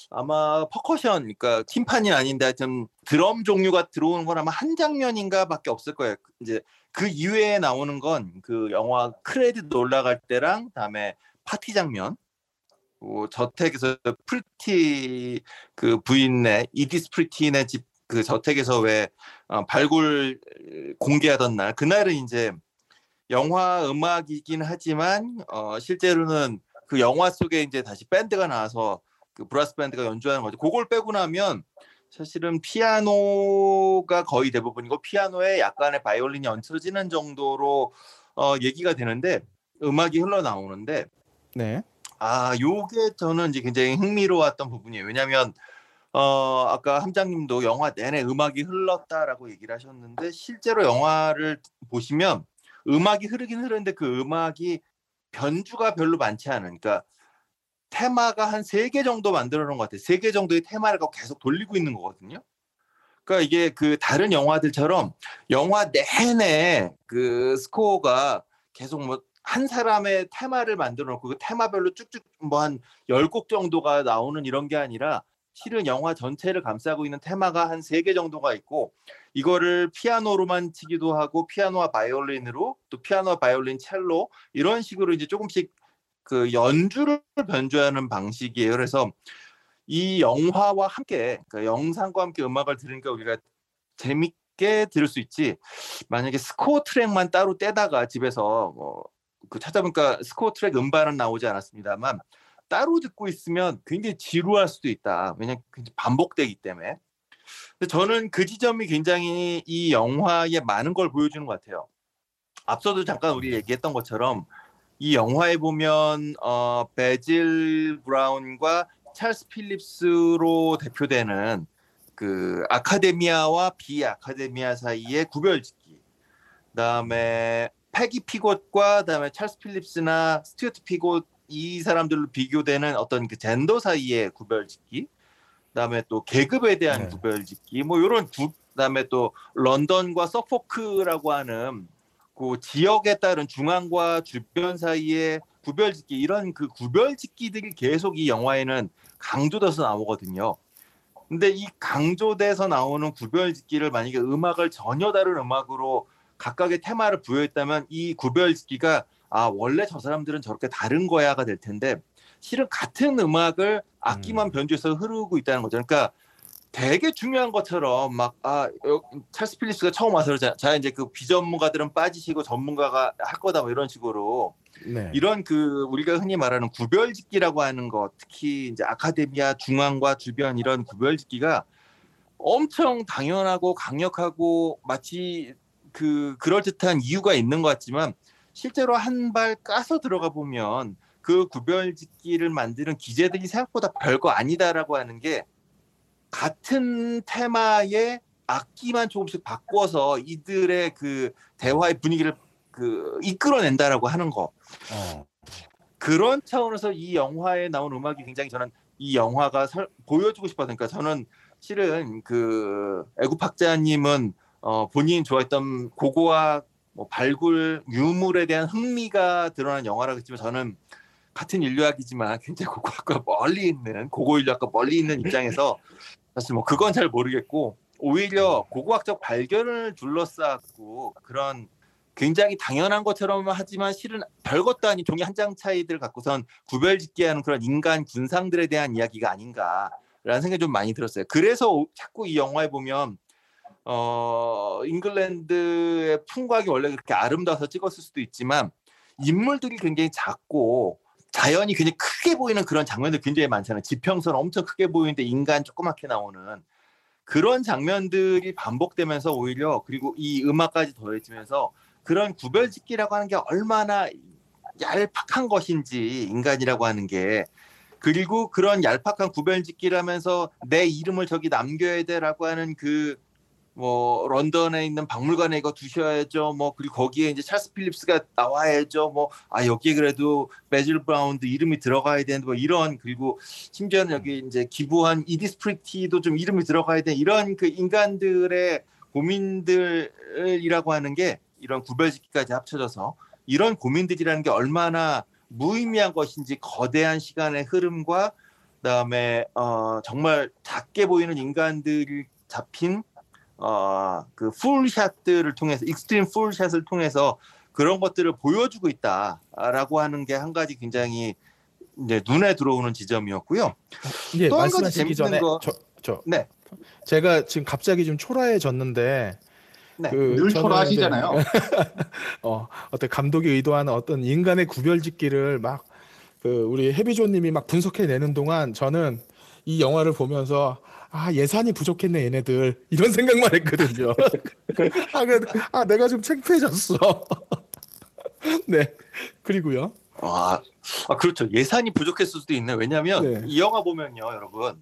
아마 퍼커션 그러니까 팀판이 아닌데 하여튼 드럼 종류가 들어오는 건 아마 한 장면인가밖에 없을 거예요. 이제 그 이외에 나오는 건 그 영화 크레딧 올라갈 때랑 다음에 파티 장면 뭐 저택에서 프리티 그 부인네 이디스 프리티네 집 그 저택에서 왜 어, 발굴 공개하던 날 그날은 이제 영화 음악이긴 하지만 어, 실제로는 그 영화 속에 이제 다시 밴드가 나와서 그 브라스 밴드가 연주하는 거죠. 그걸 빼고 나면 사실은 피아노가 거의 대부분이고 피아노에 약간의 바이올린이 얹혀지는 정도로 어, 얘기가 되는데 음악이 흘러나오는데 네. 아, 요게 저는 이제 굉장히 흥미로웠던 부분이에요. 왜냐하면 어 아까 함장님도 영화 내내 음악이 흘렀다라고 얘기를 하셨는데 실제로 영화를 보시면 음악이 흐르긴 흐르는데 그 음악이 변주가 별로 많지 않은 그러니까 테마가 한 세 개 정도 만들어 놓은 것 같아요. 세 개 정도의 테마를 계속 돌리고 있는 거거든요. 그러니까 이게 그 다른 영화들처럼 영화 내내 그 스코어가 계속 뭐 한 사람의 테마를 만들어 놓고 그 테마별로 쭉쭉 뭐 한 열 곡 정도가 나오는 이런 게 아니라 실은 영화 전체를 감싸고 있는 테마가 한 세 개 정도가 있고 이거를 피아노로만 치기도 하고 피아노와 바이올린으로 또 피아노와 바이올린 첼로 이런 식으로 이제 조금씩 그 연주를 변주하는 방식이에요. 그래서 이 영화와 함께 그 영상과 함께 음악을 들으니까 우리가 재밌게 들을 수 있지. 만약에 스코어 트랙만 따로 떼다가 집에서 뭐 그 찾아보니까 스코어 트랙 음반은 나오지 않았습니다만 따로 듣고 있으면 굉장히 지루할 수도 있다. 왜냐면 굉장히 반복되기 때문에. 근데 저는 그 지점이 굉장히 이 영화에 많은 걸 보여주는 것 같아요. 앞서도 잠깐 우리 얘기했던 것처럼 이 영화에 보면 어, 베질 브라운과 찰스 필립스로 대표되는 그 academia와 비academia 사이의 구별짓기. 그다음에 페기 피곳과 그다음에 찰스 필립스나 스튜어트 피곳 이 사람들로 비교되는 어떤 그 젠더 사이의 구별짓기, 그다음에 또 계급에 대한 네. 구별짓기, 뭐 이런 구, 그다음에 또 런던과 서포크라고 하는 그 지역에 따른 중앙과 주변 사이의 구별짓기 이런 그 구별짓기들이 계속 이 영화에는 강조돼서 나오거든요. 근데 이 강조돼서 나오는 구별짓기를 만약에 음악을 전혀 다른 음악으로 각각의 테마를 부여했다면 이 구별짓기가 아 원래 저 사람들은 저렇게 다른 거야가 될 텐데 실은 같은 음악을 악기만 변주해서 흐르고 있다는 거죠. 그러니까 되게 중요한 것처럼 막아 찰스 필립스가 처음 와서 그러자 자 이제 그 비전문가들은 빠지시고 전문가가 할 거다 뭐 이런 식으로 네. 이런 그 우리가 흔히 말하는 구별짓기라고 하는 것 특히 이제 아카데미아 중앙과 주변 이런 구별짓기가 엄청 당연하고 강력하고 마치 그 그럴 듯한 이유가 있는 것 같지만 실제로 한 발 까서 들어가 보면 그 구별짓기를 만드는 기재들이 생각보다 별거 아니다라고 하는 게 같은 테마의 악기만 조금씩 바꿔서 이들의 그 대화의 분위기를 그 이끌어낸다라고 하는 거 어. 그런 차원에서 이 영화에 나온 음악이 굉장히 저는 이 영화가 설, 보여주고 싶어서 그러니까 저는 실은 그 애국학자님은 어, 본인 좋아했던 고고학 뭐 발굴 유물에 대한 흥미가 드러난 영화라고 했지만 저는 같은 인류학이지만 굉장히 고고학과 멀리 있는 고고 인류학과 멀리 있는 입장에서 사실 뭐 그건 잘 모르겠고 오히려 고고학적 발견을 둘러싸고 그런 굉장히 당연한 것처럼 하지만 실은 별것도 아닌 종이 한 장 차이들 갖고선 구별짓기하는 그런 인간 군상들에 대한 이야기가 아닌가라는 생각이 좀 많이 들었어요. 그래서 오- 자꾸 이 영화에 보면 어 잉글랜드의 풍광이 원래 그렇게 아름다워서 찍었을 수도 있지만 인물들이 굉장히 작고 자연이 굉장히 크게 보이는 그런 장면들 굉장히 많잖아요. 지평선 엄청 크게 보이는데 인간 조그맣게 나오는 그런 장면들이 반복되면서 오히려 그리고 이 음악까지 더해지면서 그런 구별짓기라고 하는 게 얼마나 얄팍한 것인지 인간이라고 하는 게 그리고 그런 얄팍한 구별짓기라면서 내 이름을 저기 남겨야 돼라고 하는 그 뭐 런던에 있는 박물관에 이거 두셔야죠. 뭐 그리고 거기에 이제 찰스 필립스가 나와야죠. 뭐 아 여기에 그래도 베질 브라운도 이름이 들어가야 되는데 뭐 이런 그리고 심지어는 여기 이제 기부한 이디스 프리티도 좀 이름이 들어가야 돼 이런 그 인간들의 고민들이라고 하는 게 이런 구별짓기까지 합쳐져서 이런 고민들이라는 게 얼마나 무의미한 것인지 거대한 시간의 흐름과 그다음에 어 정말 작게 보이는 인간들이 잡힌 어 그 full shot들을 통해서 extreme full shot을 통해서 그런 것들을 보여주고 있다라고 하는 게 한 가지 굉장히 이제 눈에 들어오는 지점이었고요. 예, 또한 가지 재밌는 거- 저, 저 네. 제가 지금 갑자기 좀 초라해졌는데 네. 그 늘 초라하시잖아요. 어, 어떤 감독이 의도하는 어떤 인간의 구별짓기를 막 그 우리 해비조님이 막 분석해내는 동안 저는 이 영화를 보면서 아 예산이 부족했네 얘네들 이런 생각만 했거든요. 아, 그, 아 내가 좀 창피해졌어. 네 그리고요. 아, 아 그렇죠. 예산이 부족했을 수도 있네. 왜냐하면 네. 이 영화 보면요, 여러분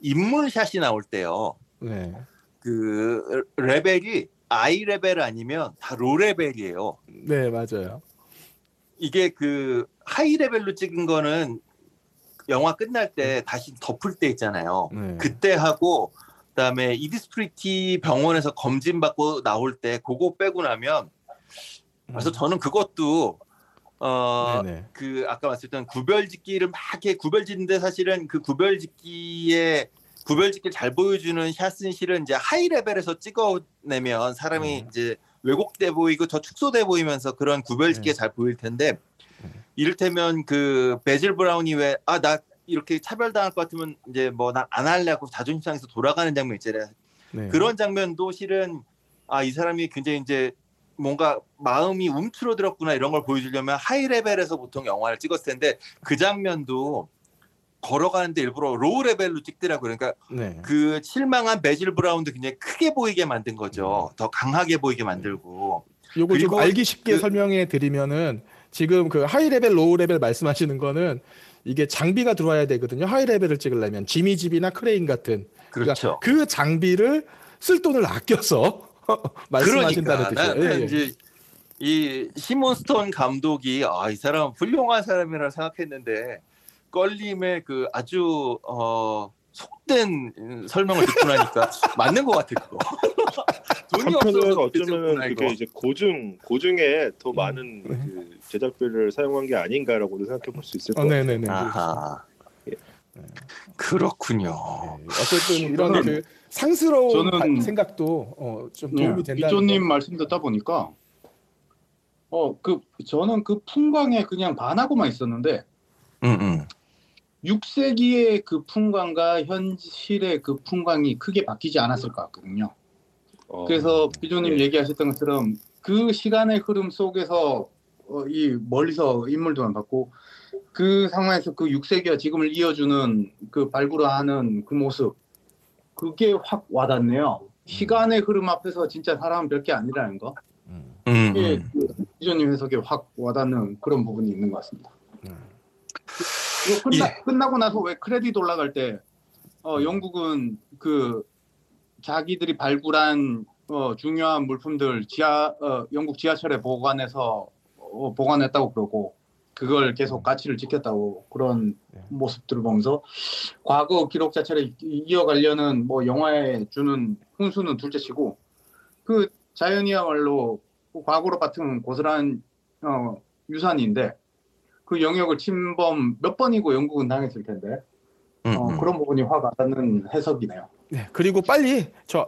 인물샷이 나올 때요. 네, 그 레벨이 eye level 아니면 다 low level이에요. 네 맞아요. 이게 그 high level로 찍은 거는 영화 끝날 때 다시 덮을 때 있잖아요. 네. 그때 하고 그다음에 이디스 프리티 병원에서 검진 받고 나올 때 그거 빼고 나면 그래서 저는 그것도 어 음. 그 아까 말씀드렸던 구별짓기를 막 이렇게 구별짓는데 사실은 그 구별짓기에 구별짓기를 잘 보여주는 샷은 실은 이제 high level에서 찍어내면 사람이 음. 이제 왜곡돼 보이고 더 축소돼 보이면서 그런 구별짓기가 네. 잘 보일 텐데 음. 이를테면 그 베질 브라운이 왜 아 나 이렇게 차별당할 것 같으면 이제 뭐 난 안 할래 하고 자존심 상해서 돌아가는 장면 있잖아요. 네. 그런 장면도 실은 아 이 사람이 굉장히 이제 뭔가 마음이 움츠러들었구나 이런 걸 보여주려면 high level에서 보통 영화를 찍었을 텐데 그 장면도 걸어가는데 일부러 low level로 찍더라고요. 그러니까 네. 그 실망한 베질 브라운도 굉장히 크게 보이게 만든 거죠. 더 강하게 보이게 만들고. 요거 좀 알기 쉽게 그- 설명해 드리면은 지금 그 high level, low level 말씀하시는 거는 이게 장비가 들어와야 되거든요. high level을 찍으려면 지미집이나 크레인 같은 그렇죠. 그 장비를 쓸 돈을 아껴서 말씀하신다는 그러니까 뜻이에요. 예, 예. 이제 이 시몬스톤 감독이 아 이 사람 훌륭한 사람이라 생각했는데 껄림의 그 아주 어 속된 설명을 듣고 나니까 맞는 것 같아 그거. 돈이 없어서 어쩌면 그게. 이제 고증 고증에 더 음. 많은 그 제작비를 사용한 게 아닌가라고도 생각해 볼 수 있을 것 어, 같아요. 네네네. 아하. 예. 그렇군요. 네, 어쨌든 이런 저는- 그 상스러운 저는- 바- 생각도 어, 좀 네, 도움이 된다. 이조님 말씀 듣다 보니까 어그 저는 그 풍광에 그냥 반하고만 있었는데 응, 응. 6세기의 그 풍광과 현실의 그 풍광이 크게 바뀌지 않았을 것 같거든요. 어, 그래서 비조님 네. 얘기하셨던 것처럼 그 시간의 흐름 속에서 어, 이 멀리서 인물들만 봤고 그 상황에서 그 6세기와 지금을 이어주는 그 발굴하는 그 모습 그게 확 와닿네요. 시간의 흐름 앞에서 진짜 사람은 별게 아니라는 거. 음, 응, 이게 응. 그 비조님 해석에 확 와닿는 그런 부분이 있는 것 같습니다. 음. 이거 끝나, 예. 끝나고 나서 왜 크레딧 올라갈 때 어, 영국은 그 자기들이 발굴한 어, 중요한 물품들 지하 어, 영국 지하철에 보관해서 어, 보관했다고 그러고 그걸 계속 가치를 지켰다고 그런 네. 모습들을 보면서 과거 기록 자체를 이- 이어가려는 뭐 영화에 주는 훈수는 둘째치고 그 자연이야말로 과거로 같은 고스란한 어, 유산인데 그 영역을 침범 몇 번이고 영국은 당했을 텐데 응, 어, 응. 그런 부분이 확 와닿는 해석이네요. 네, 그리고 빨리 저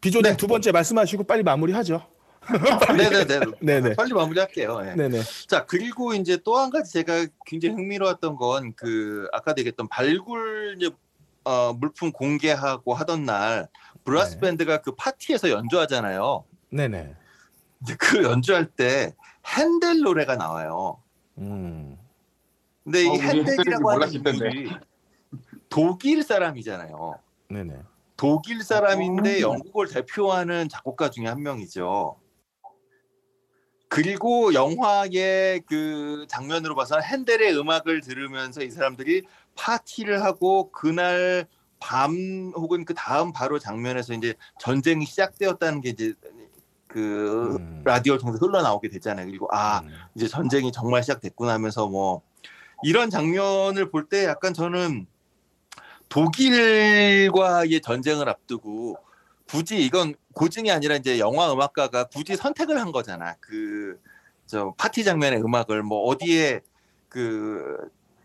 비조님 네. 두 번째 말씀하시고 빨리 마무리하죠. 네네네. 네네. 빨리 마무리할게요. 예. 네네. 자 그리고 이제 또 한 가지 제가 굉장히 흥미로웠던 건 그 아까 얘기했던 발굴 이제, 어, 물품 공개하고 하던 날 브라스 네. 밴드가 그 파티에서 연주하잖아요. 네네. 근데 그 연주할 때 핸델 노래가 나와요. 음. 근데 이 어, 핸델이라고 하는. 인물이 독일 사람이잖아요. 네네. 독일 사람인데 어. 영국을 대표하는 작곡가 중에 한 명이죠. 그리고 영화의 그 장면으로 봐서는 핸델의 음악을 들으면서 이 사람들이 파티를 하고 그날 밤 혹은 그 다음 바로 장면에서 이제 전쟁이 시작되었다는 게 이제 그 음. 라디오를 통해서 흘러나오게 되잖아요. 그리고 아 음. 이제 전쟁이 정말 시작됐구나 하면서 뭐 이런 장면을 볼 때 약간 저는 독일과의 전쟁을 앞두고 굳이 이건 고증이 아니라 이제 영화 음악가가 굳이 선택을 한 거잖아. 그 저 파티 장면의 음악을 뭐 어디에 그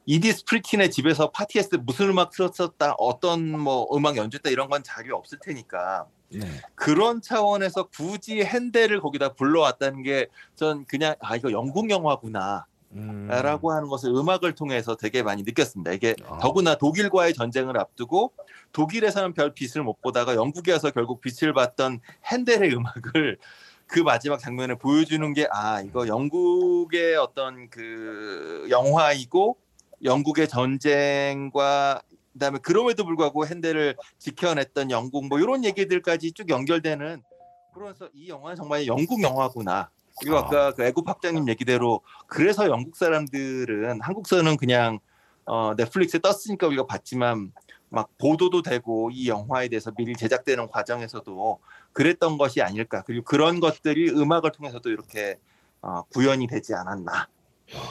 이디스 프리티네 집에서 파티했을 때 무슨 음악 틀었었다 어떤 뭐 음악 연주했다 이런 건 자료 없을 테니까 네. 그런 차원에서 굳이 헨델을 거기다 불러왔다는 게 전 그냥 아 이거 영국 영화구나 음. 라고 하는 것을 음악을 통해서 되게 많이 느꼈습니다. 이게 아. 더구나 독일과의 전쟁을 앞두고 독일에서는 별 빛을 못 보다가 영국에 와서 결국 빛을 봤던 핸델의 음악을 그 마지막 장면에 보여주는 게 아 이거 영국의 어떤 그 영화이고 영국의 전쟁과 그다음에 그럼에도 불구하고 핸델을 지켜냈던 영국 뭐 이런 얘기들까지 쭉 연결되는 그러면서 이 영화는 정말 영국 영화구나. 그리고 아. 아까 그 애국 학장님 얘기대로 그래서 영국 사람들은 한국서는 그냥 어, 넷플릭스에 떴으니까 우리가 봤지만 막 보도도 되고 이 영화에 대해서 미리 제작되는 과정에서도 그랬던 것이 아닐까 그리고 그런 것들이 음악을 통해서도 이렇게 어, 구현이 되지 않았나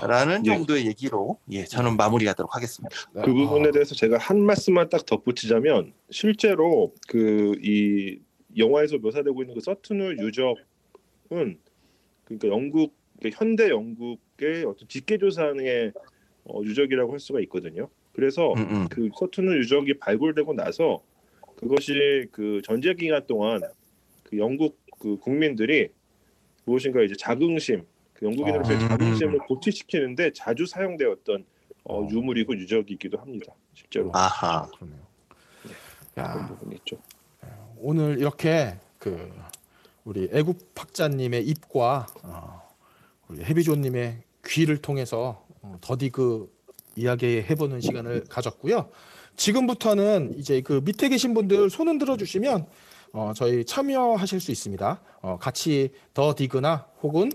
라는 예. 정도의 얘기로 예 저는 마무리하도록 하겠습니다. 네. 그 부분에 아. 대해서 제가 한 말씀만 딱 덧붙이자면 실제로 그 이 영화에서 묘사되고 있는 그 서투누 유적은 그러니까 영국 그러니까 현대 영국의 어떤 직계 조상의 어, 유적이라고 할 수가 있거든요. 그래서 음, 음. 그 서투누 유적이 발굴되고 나서 그것이 그 전제 기간 동안 그 영국 그 국민들이 무엇인가 이제 자긍심, 그 영국인으로서의 아. 자긍심을 고취시키는데 자주 사용되었던 어, 어. 유물이고 유적이기도 합니다. 실제로 아하 그러네요. 그런 야, 부분이 있죠. 오늘 이렇게 그 우리 애국 학자님의 입과 어, 우리 해비조님의 귀를 통해서 어, 더디그 이야기 해보는 시간을 가졌고요. 지금부터는 이제 그 밑에 계신 분들 손은 들어주시면 어, 저희 참여하실 수 있습니다. 어, 같이 더 디그나 혹은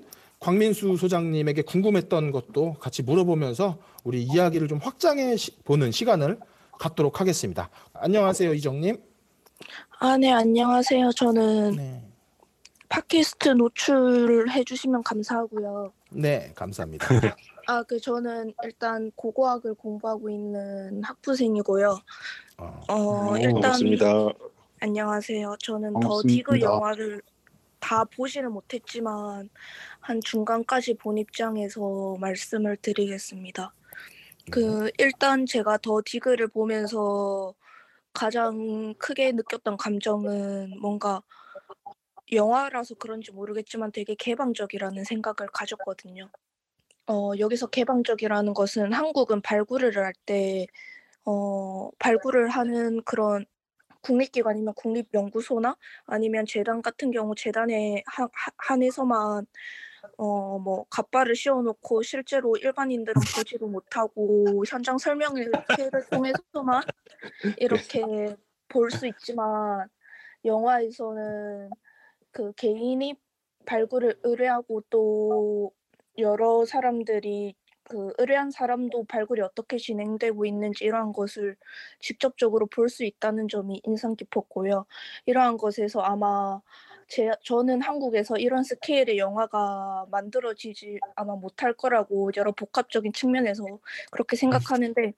광민수 소장님에게 궁금했던 것도 같이 물어보면서 우리 이야기를 좀 확장해 시- 보는 시간을 갖도록 하겠습니다. 안녕하세요, 이정님. 아, 네, 안녕하세요. 저는 네. 팟캐스트 노출을 해주시면 감사하고요. 네, 감사합니다. 아, 그 저는 일단 고고학을 공부하고 있는 학부생이고요. 어, 어, 오, 일단 반갑습니다. 안녕하세요. 저는 더 반갑습니다. 디그 영화를 다 보지는 못했지만 한 중간까지 본 입장에서 말씀을 드리겠습니다. 그 일단 제가 더 디그를 보면서 가장 크게 느꼈던 감정은 뭔가 영화라서 그런지 모르겠지만 되게 개방적이라는 생각을 가졌거든요. 어, 여기서 개방적이라는 것은 한국은 발굴을 할 때 어, 발굴을 하는 그런 국립기관이면 국립연구소나 아니면 재단 같은 경우 재단에 한, 한- 한해서만 어뭐 갓바를 씌워놓고 실제로 일반인들은 보지도 못하고 현장 설명회를 통해서만 이렇게 볼 수 있지만 영화에서는 그 개인이 발굴을 의뢰하고 또 여러 사람들이 그 의뢰한 사람도 발굴이 어떻게 진행되고 있는지 이러한 것을 직접적으로 볼 수 있다는 점이 인상 깊었고요. 이러한 것에서 아마 제, 저는 한국에서 이런 스케일의 영화가 만들어지지 아마 못할 거라고 여러 복합적인 측면에서 그렇게 생각하는데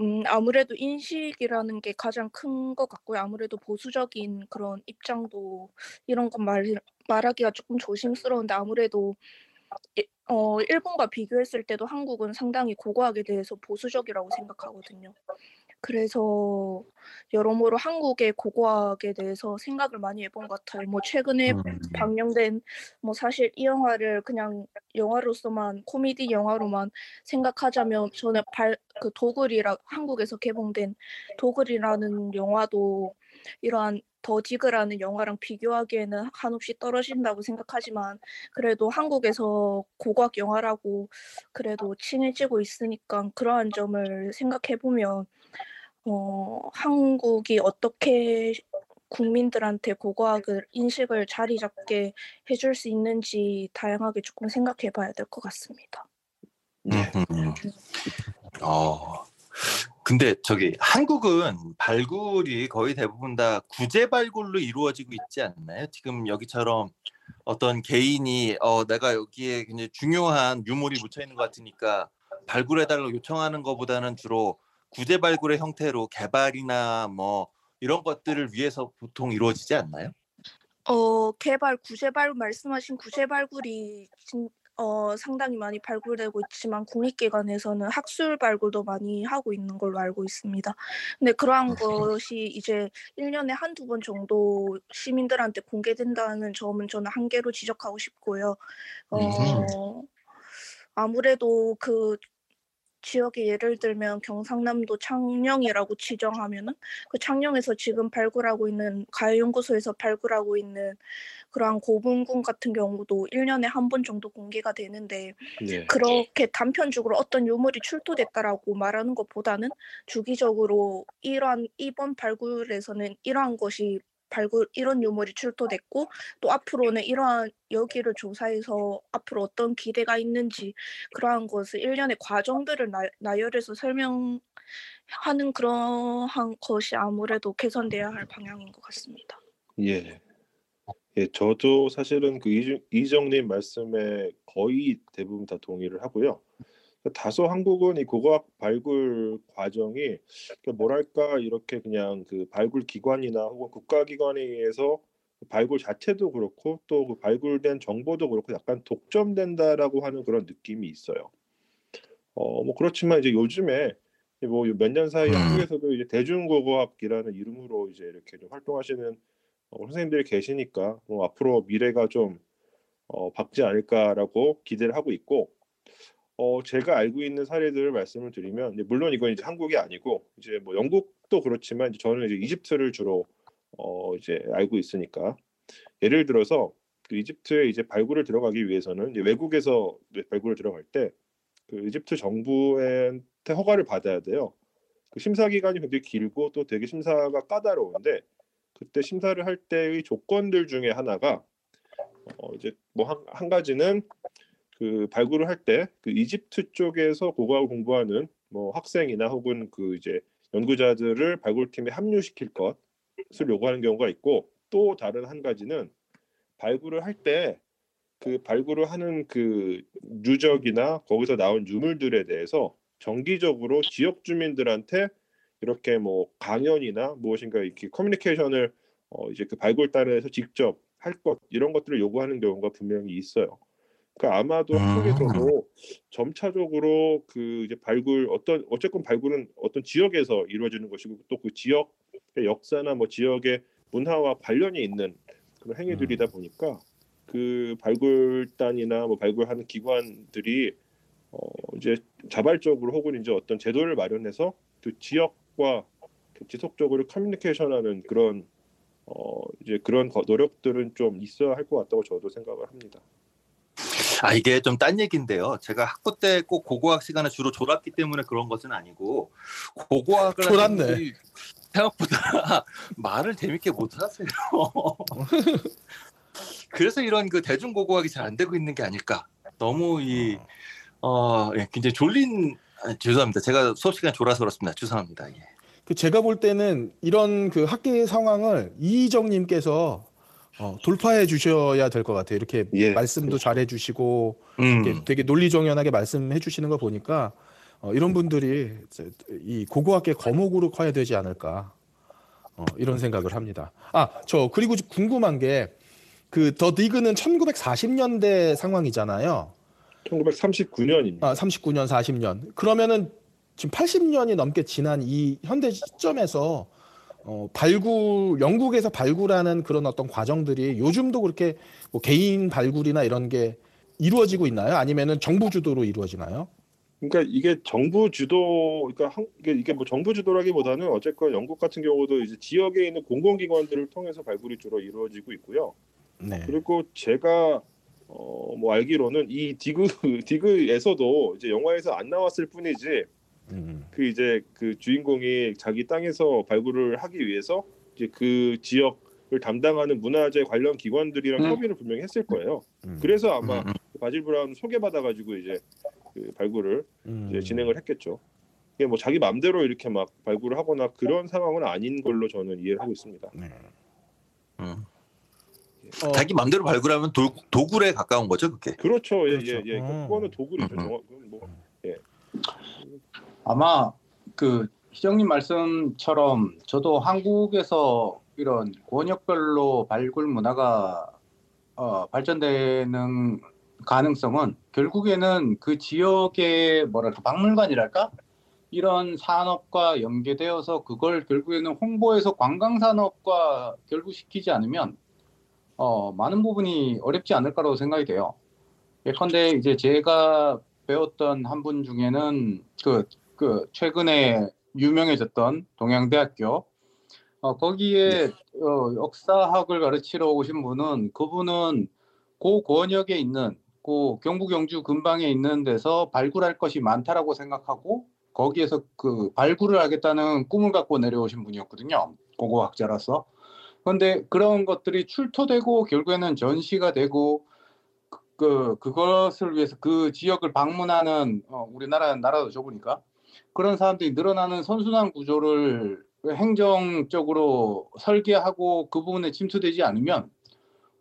음, 아무래도 인식이라는 게 가장 큰 것 같고요. 아무래도 보수적인 그런 입장도 이런 건 말, 말하기가 조금 조심스러운데 아무래도 이- 어, 일본과 비교했을 때도 한국은 상당히 고고학에 대해서 보수적이라고 생각하거든요. 그래서 여러모로 한국의 고고학에 대해서 생각을 많이 해본 것 같아요. 뭐 최근에 음. 방영된 뭐 사실 이 영화를 그냥 영화로서만 코미디 영화로만 생각하자면 저는 발그 도글이라 한국에서 개봉된 도글이라는 영화도 이러한 더 디그라는 영화랑 비교하기에는 한없이 떨어진다고 생각하지만 그래도 한국에서 고고학 영화라고 그래도 칭해지고 있으니까 그러한 점을 생각해 보면 어, 한국이 어떻게 국민들한테 고고학을 인식을 자리 잡게 해줄 수 있는지 다양하게 조금 생각해 봐야 될 것 같습니다. 어. 근데 저기 한국은 발굴이 거의 대부분 다 구제 발굴로 이루어지고 있지 않나요? 지금 여기처럼 어떤 개인이 어 내가 여기에 굉장히 중요한 유물이 묻혀 있는 것 같으니까 발굴해달라고 요청하는 것보다는 주로 구제 발굴의 형태로 개발이나 뭐 이런 것들을 위해서 보통 이루어지지 않나요? 어, 개발, 구제발 말씀하신 구제 발굴이 진, 어, 상당히 많이 발굴되고 있지만 국립기관에서는 학술 발굴도 많이 하고 있는 걸로 알고 있습니다. 근데 그러한 것이 이제 1년에 한두 번 정도 시민들한테 공개된다는 점은 저는 한계로 지적하고 싶고요. 어, 아무래도 그 지역의 예를 들면 경상남도 창녕이라고 지정하면은 그 창녕에서 지금 발굴하고 있는 가요연구소에서 발굴하고 있는 그러한 고분군 같은 경우도 1년에 한 번 정도 공개가 되는데 네. 그렇게 단편적으로 어떤 유물이 출토됐다라고 말하는 것보다는 주기적으로 이러한 이번 발굴에서는 이러한 것이 발굴 이런 유물이 출토됐고 또 앞으로는 이러한 여기를 조사해서 앞으로 어떤 기대가 있는지 그러한 것을 일련의 과정들을 나, 나열해서 설명하는 그러한 것이 아무래도 개선돼야 할 방향인 것 같습니다. 예. 예, 저도 사실은 그 이중, 이정님 말씀에 거의 대부분 다 동의를 하고요. 다소 한국은 이 고고학 발굴 과정이 그 뭐랄까 이렇게 그냥 그 발굴 기관이나 혹은 국가기관에 의해서 발굴 자체도 그렇고 또 그 발굴된 정보도 그렇고 약간 독점된다라고 하는 그런 느낌이 있어요. 어, 뭐 그렇지만 이제 요즘에 뭐 몇 년 사이 음. 한국에서도 이제 대중고고학이라는 이름으로 이제 이렇게 좀 활동하시는 어, 선생님들이 계시니까 뭐 앞으로 미래가 좀 어, 밝지 않을까라고 기대를 하고 있고 어, 제가 알고 있는 사례들을 말씀을 드리면 물론 이건 이제 한국이 아니고 이제 뭐 영국도 그렇지만 이제 저는 이제 이집트를 주로 어, 이제 알고 있으니까 예를 들어서 그 이집트에 이제 발굴을 들어가기 위해서는 외국에서 발굴을 들어갈 때 그 이집트 정부한테 허가를 받아야 돼요. 그 심사 기간이 굉장히 길고 또 되게 심사가 까다로운데 그때 심사를 할 때의 조건들 중에 하나가 어 이제 뭐 한 한 가지는 그 발굴을 할 때 그 이집트 쪽에서 고고학을 공부하는 뭐 학생이나 혹은 그 이제 연구자들을 발굴팀에 합류시킬 것을 요구하는 경우가 있고 또 다른 한 가지는 발굴을 할 때 그 발굴을 하는 그 누적이나 거기서 나온 유물들에 대해서 정기적으로 지역 주민들한테 이렇게 뭐 강연이나 무엇인가 이렇게 커뮤니케이션을 어 이제 그 발굴단에서 직접 할 것 이런 것들을 요구하는 경우가 분명히 있어요. 그러니까 아마도 음. 한국에서도 점차적으로 그 이제 발굴 어떤 어쨌건 발굴은 어떤 지역에서 이루어지는 것이고 또 그 지역의 역사나 뭐 지역의 문화와 관련이 있는 그런 행위들이다 보니까 그 발굴단이나 뭐 발굴하는 기관들이 어 이제 자발적으로 혹은 이제 어떤 제도를 마련해서 그 지역과 그 지속적으로 커뮤니케이션하는 그런 어 이제 그런 거- 노력들은 좀 있어야 할 것 같다고 저도 생각을 합니다. 아 이게 좀 딴 얘기인데요. 제가 학부 때 꼭 고고학 시간에 주로 졸았기 때문에 그런 것은 아니고 고고학을 졸았네. 생각보다 말을 재밌게 못 하세요. 그래서 이런 그 대중 고고학이 잘 안 되고 있는 게 아닐까. 너무 이 어, 예, 굉장히 졸린 아, 죄송합니다. 제가 수업 시간 졸아서 그렇습니다. 죄송합니다. 예. 그 제가 볼 때는 이런 그 학계 상황을 이희정님께서 어, 돌파해 주셔야 될 것 같아요. 이렇게 예, 말씀도 잘해 주시고 음. 되게 논리정연하게 말씀해 주시는 거 보니까 어, 이런 분들이 이 고고학계 거목으로 커야 되지 않을까 어, 이런 생각을 합니다. 아, 저 그리고 좀 궁금한 게 그더 디그는 1940년대 상황이잖아요. 1939년입니다. 아, 39년, 40년. 그러면은 지금 80년이 넘게 지난 이 현대 시점에서 어, 발굴 영국에서 발굴하는 그런 어떤 과정들이 요즘도 그렇게 뭐 개인 발굴이나 이런 게 이루어지고 있나요? 아니면은 정부 주도로 이루어지나요? 그러니까 이게 정부 주도, 그러니까 한, 이게, 이게 뭐 정부 주도라기보다는 어쨌건 영국 같은 경우도 이제 지역에 있는 공공기관들을 통해서 발굴이 주로 이루어지고 있고요. 네. 그리고 제가 어, 뭐 알기로는 이 디그 디그에서도 이제 영화에서 안 나왔을 뿐이지 음. 그 이제 그 주인공이 자기 땅에서 발굴을 하기 위해서 이제 그 지역을 담당하는 문화재 관련 기관들이랑 음. 협의를 분명히 했을 거예요. 음. 그래서 아마 음, 음. 바질 브라운 소개받아가지고 이제 그 발굴을 음. 이제 진행을 했겠죠. 이게 뭐 자기 맘대로 이렇게 막 발굴을 하거나 그런 상황은 아닌 걸로 저는 이해를 하고 있습니다. 네. 음. 어, 자기 맘대로 발굴하면 도, 도굴에 가까운 거죠, 그게. 그렇죠. 예, 그렇죠. 예, 예. 음. 그거는 도굴이죠. 음, 뭐 아마 그 희정님 말씀처럼 저도 한국에서 이런 권역별로 발굴 문화가 어, 발전되는 가능성은 결국에는 그 지역의 뭐랄까 박물관이랄까 이런 산업과 연계되어서 그걸 결국에는 홍보해서 관광 산업과 결부시키지 않으면 어, 많은 부분이 어렵지 않을까라고 생각이 돼요. 예컨대 이제 제가 배웠던 한 분 중에는 그, 그 최근에 유명해졌던 동양대학교 어, 거기에 어, 역사학을 가르치러 오신 분은 그분은 그 권역에 있는 그 경북 영주 근방에 있는 데서 발굴할 것이 많다라고 생각하고 거기에서 그 발굴을 하겠다는 꿈을 갖고 내려오신 분이었거든요. 고고학자라서. 그런데 그런 것들이 출토되고 결국에는 전시가 되고 그 그것을 위해서 그 지역을 방문하는 어, 우리나라 나라도 좁으니까 그런 사람들이 늘어나는 선순환 구조를 행정적으로 설계하고 그 부분에 침투되지 않으면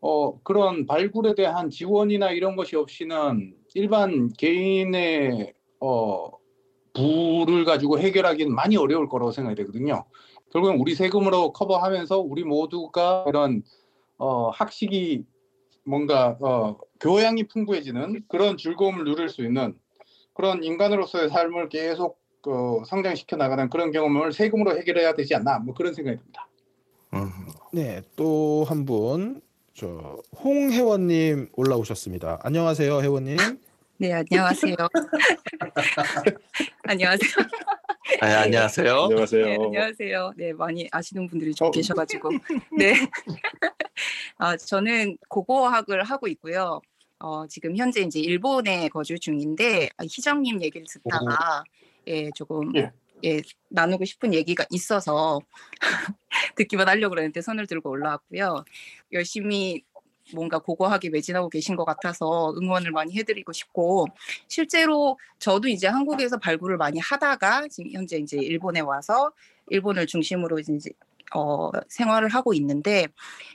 어, 그런 발굴에 대한 지원이나 이런 것이 없이는 일반 개인의 어, 부를 가지고 해결하기는 많이 어려울 거라고 생각이 되거든요. 결국은 우리 세금으로 커버하면서 우리 모두가 이런 어, 학식이 뭔가 어, 교양이 풍부해지는 그런 즐거움을 누릴 수 있는 그런 인간으로서의 삶을 계속 그 성장시켜 나가는 그런 경험을 세금으로 해결해야 되지 않나 뭐 그런 생각이 듭니다. 음. 네, 또 한 분, 저 홍혜원님 올라오셨습니다. 안녕하세요, 혜원님. 네, 안녕하세요. 안녕하세요. 아, 안녕하세요. 안녕하세요. 네, 안녕하세요. 네, 많이 아시는 분들이 좀 어. 계셔가지고. 네. 아, 저는 고고학을 하고 있고요. 어, 지금 현재 이제 일본에 거주 중인데 아, 희정님 얘기를 듣다가 예, 조금 예. 예, 나누고 싶은 얘기가 있어서 듣기만 하려고 그랬는데 손을 들고 올라왔고요. 열심히 뭔가 고고학에 매진하고 계신 것 같아서 응원을 많이 해드리고 싶고 실제로 저도 이제 한국에서 발굴을 많이 하다가 지금 현재 이제 일본에 와서 일본을 중심으로 이제 어, 생활을 하고 있는데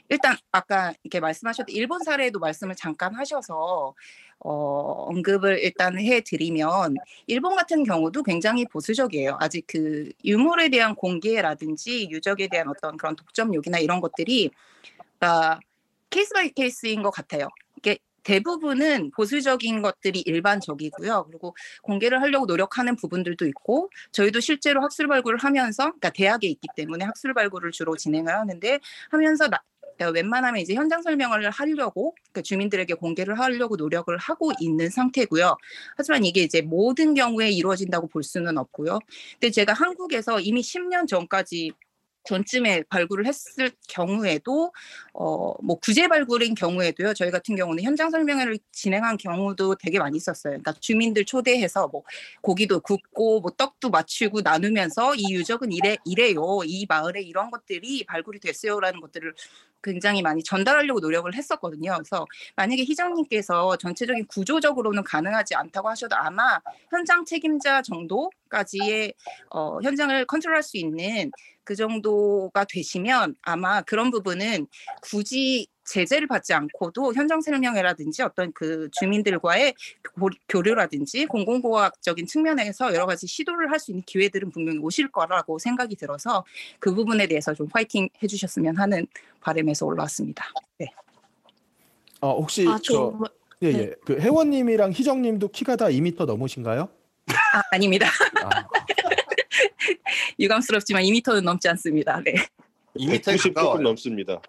일단 아까 이렇게 말씀하셨던 일본 사례도 말씀을 잠깐 하셔서 어, 언급을 일단 해드리면 일본 같은 경우도 굉장히 보수적이에요. 아직 그 유물에 대한 공개라든지 유적에 대한 어떤 그런 독점욕이나 이런 것들이 아, case by case인 것 같아요. 이게 대부분은 보수적인 것들이 일반적이고요. 그리고 공개를 하려고 노력하는 부분들도 있고 저희도 실제로 학술 발굴을 하면서 그러니까 대학에 있기 때문에 학술 발굴을 주로 진행을 하는데 하면서 나, 그러니까 웬만하면 이제 현장 설명을 하려고 그러니까 주민들에게 공개를 하려고 노력을 하고 있는 상태고요. 하지만 이게 이제 모든 경우에 이루어진다고 볼 수는 없고요. 근데 제가 한국에서 이미 10년 전까지 전쯤에 발굴을 했을 경우에도 어 뭐 구제 발굴인 경우에도요 저희 같은 경우는 현장 설명회를 진행한 경우도 되게 많이 있었어요. 그러니까 주민들 초대해서 뭐 고기도 굽고 뭐 떡도 맞추고 나누면서 이 유적은 이래 이래요. 이 마을에 이런 것들이 발굴이 됐어요라는 것들을 굉장히 많이 전달하려고 노력을 했었거든요. 그래서 만약에 희정님께서 전체적인 구조적으로는 가능하지 않다고 하셔도 아마 현장 책임자 정도 까지의 어, 현장을 컨트롤할 수 있는 그 정도가 되시면 아마 그런 부분은 굳이 제재를 받지 않고도 현장 설명회라든지 어떤 그 주민들과의 고- 교류라든지 공공고학적인 측면에서 여러 가지 시도를 할 수 있는 기회들은 분명히 오실 거라고 생각이 들어서 그 부분에 대해서 좀 파이팅 해주셨으면 하는 바람에서 올라왔습니다. 네. 어, 혹시 아, 저 저 예, 네. 예. 그 혜원님이랑 희정님도 키가 다 2m 넘으신가요? 아, 아닙니다. 아, 유감스럽지만 2m는 넘지 않습니다. 네. 2m에 190 가까워요. 조금 넘습니다.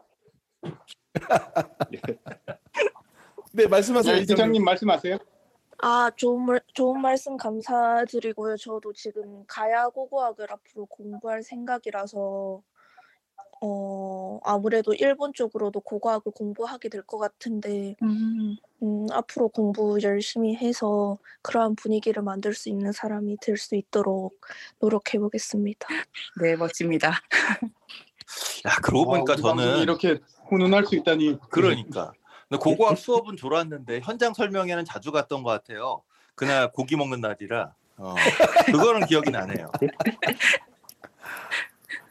네, 말씀하세요. 네. 이장님 말씀하세요. 아, 좋은, 말, 좋은 말씀 감사드리고요. 저도 지금 가야 고고학을 앞으로 공부할 생각이라서, 어, 아무래도 일본 쪽으로도 고고학을 공부하게 될 것 같은데, 음, 음, 앞으로 공부 열심히 해서 그러한 분위기를 만들 수 있는 사람이 될 수 있도록 노력해 보겠습니다. 네, 멋집니다. 야 그러고 보니까 아, 우리 방송이 저는 이렇게 훈훈할 수 있다니. 그러니까 고고학 수업은 졸았는데 현장 설명회는 자주 갔던 것 같아요. 그날 고기 먹는 날이라 어, 그거는 기억이 나네요.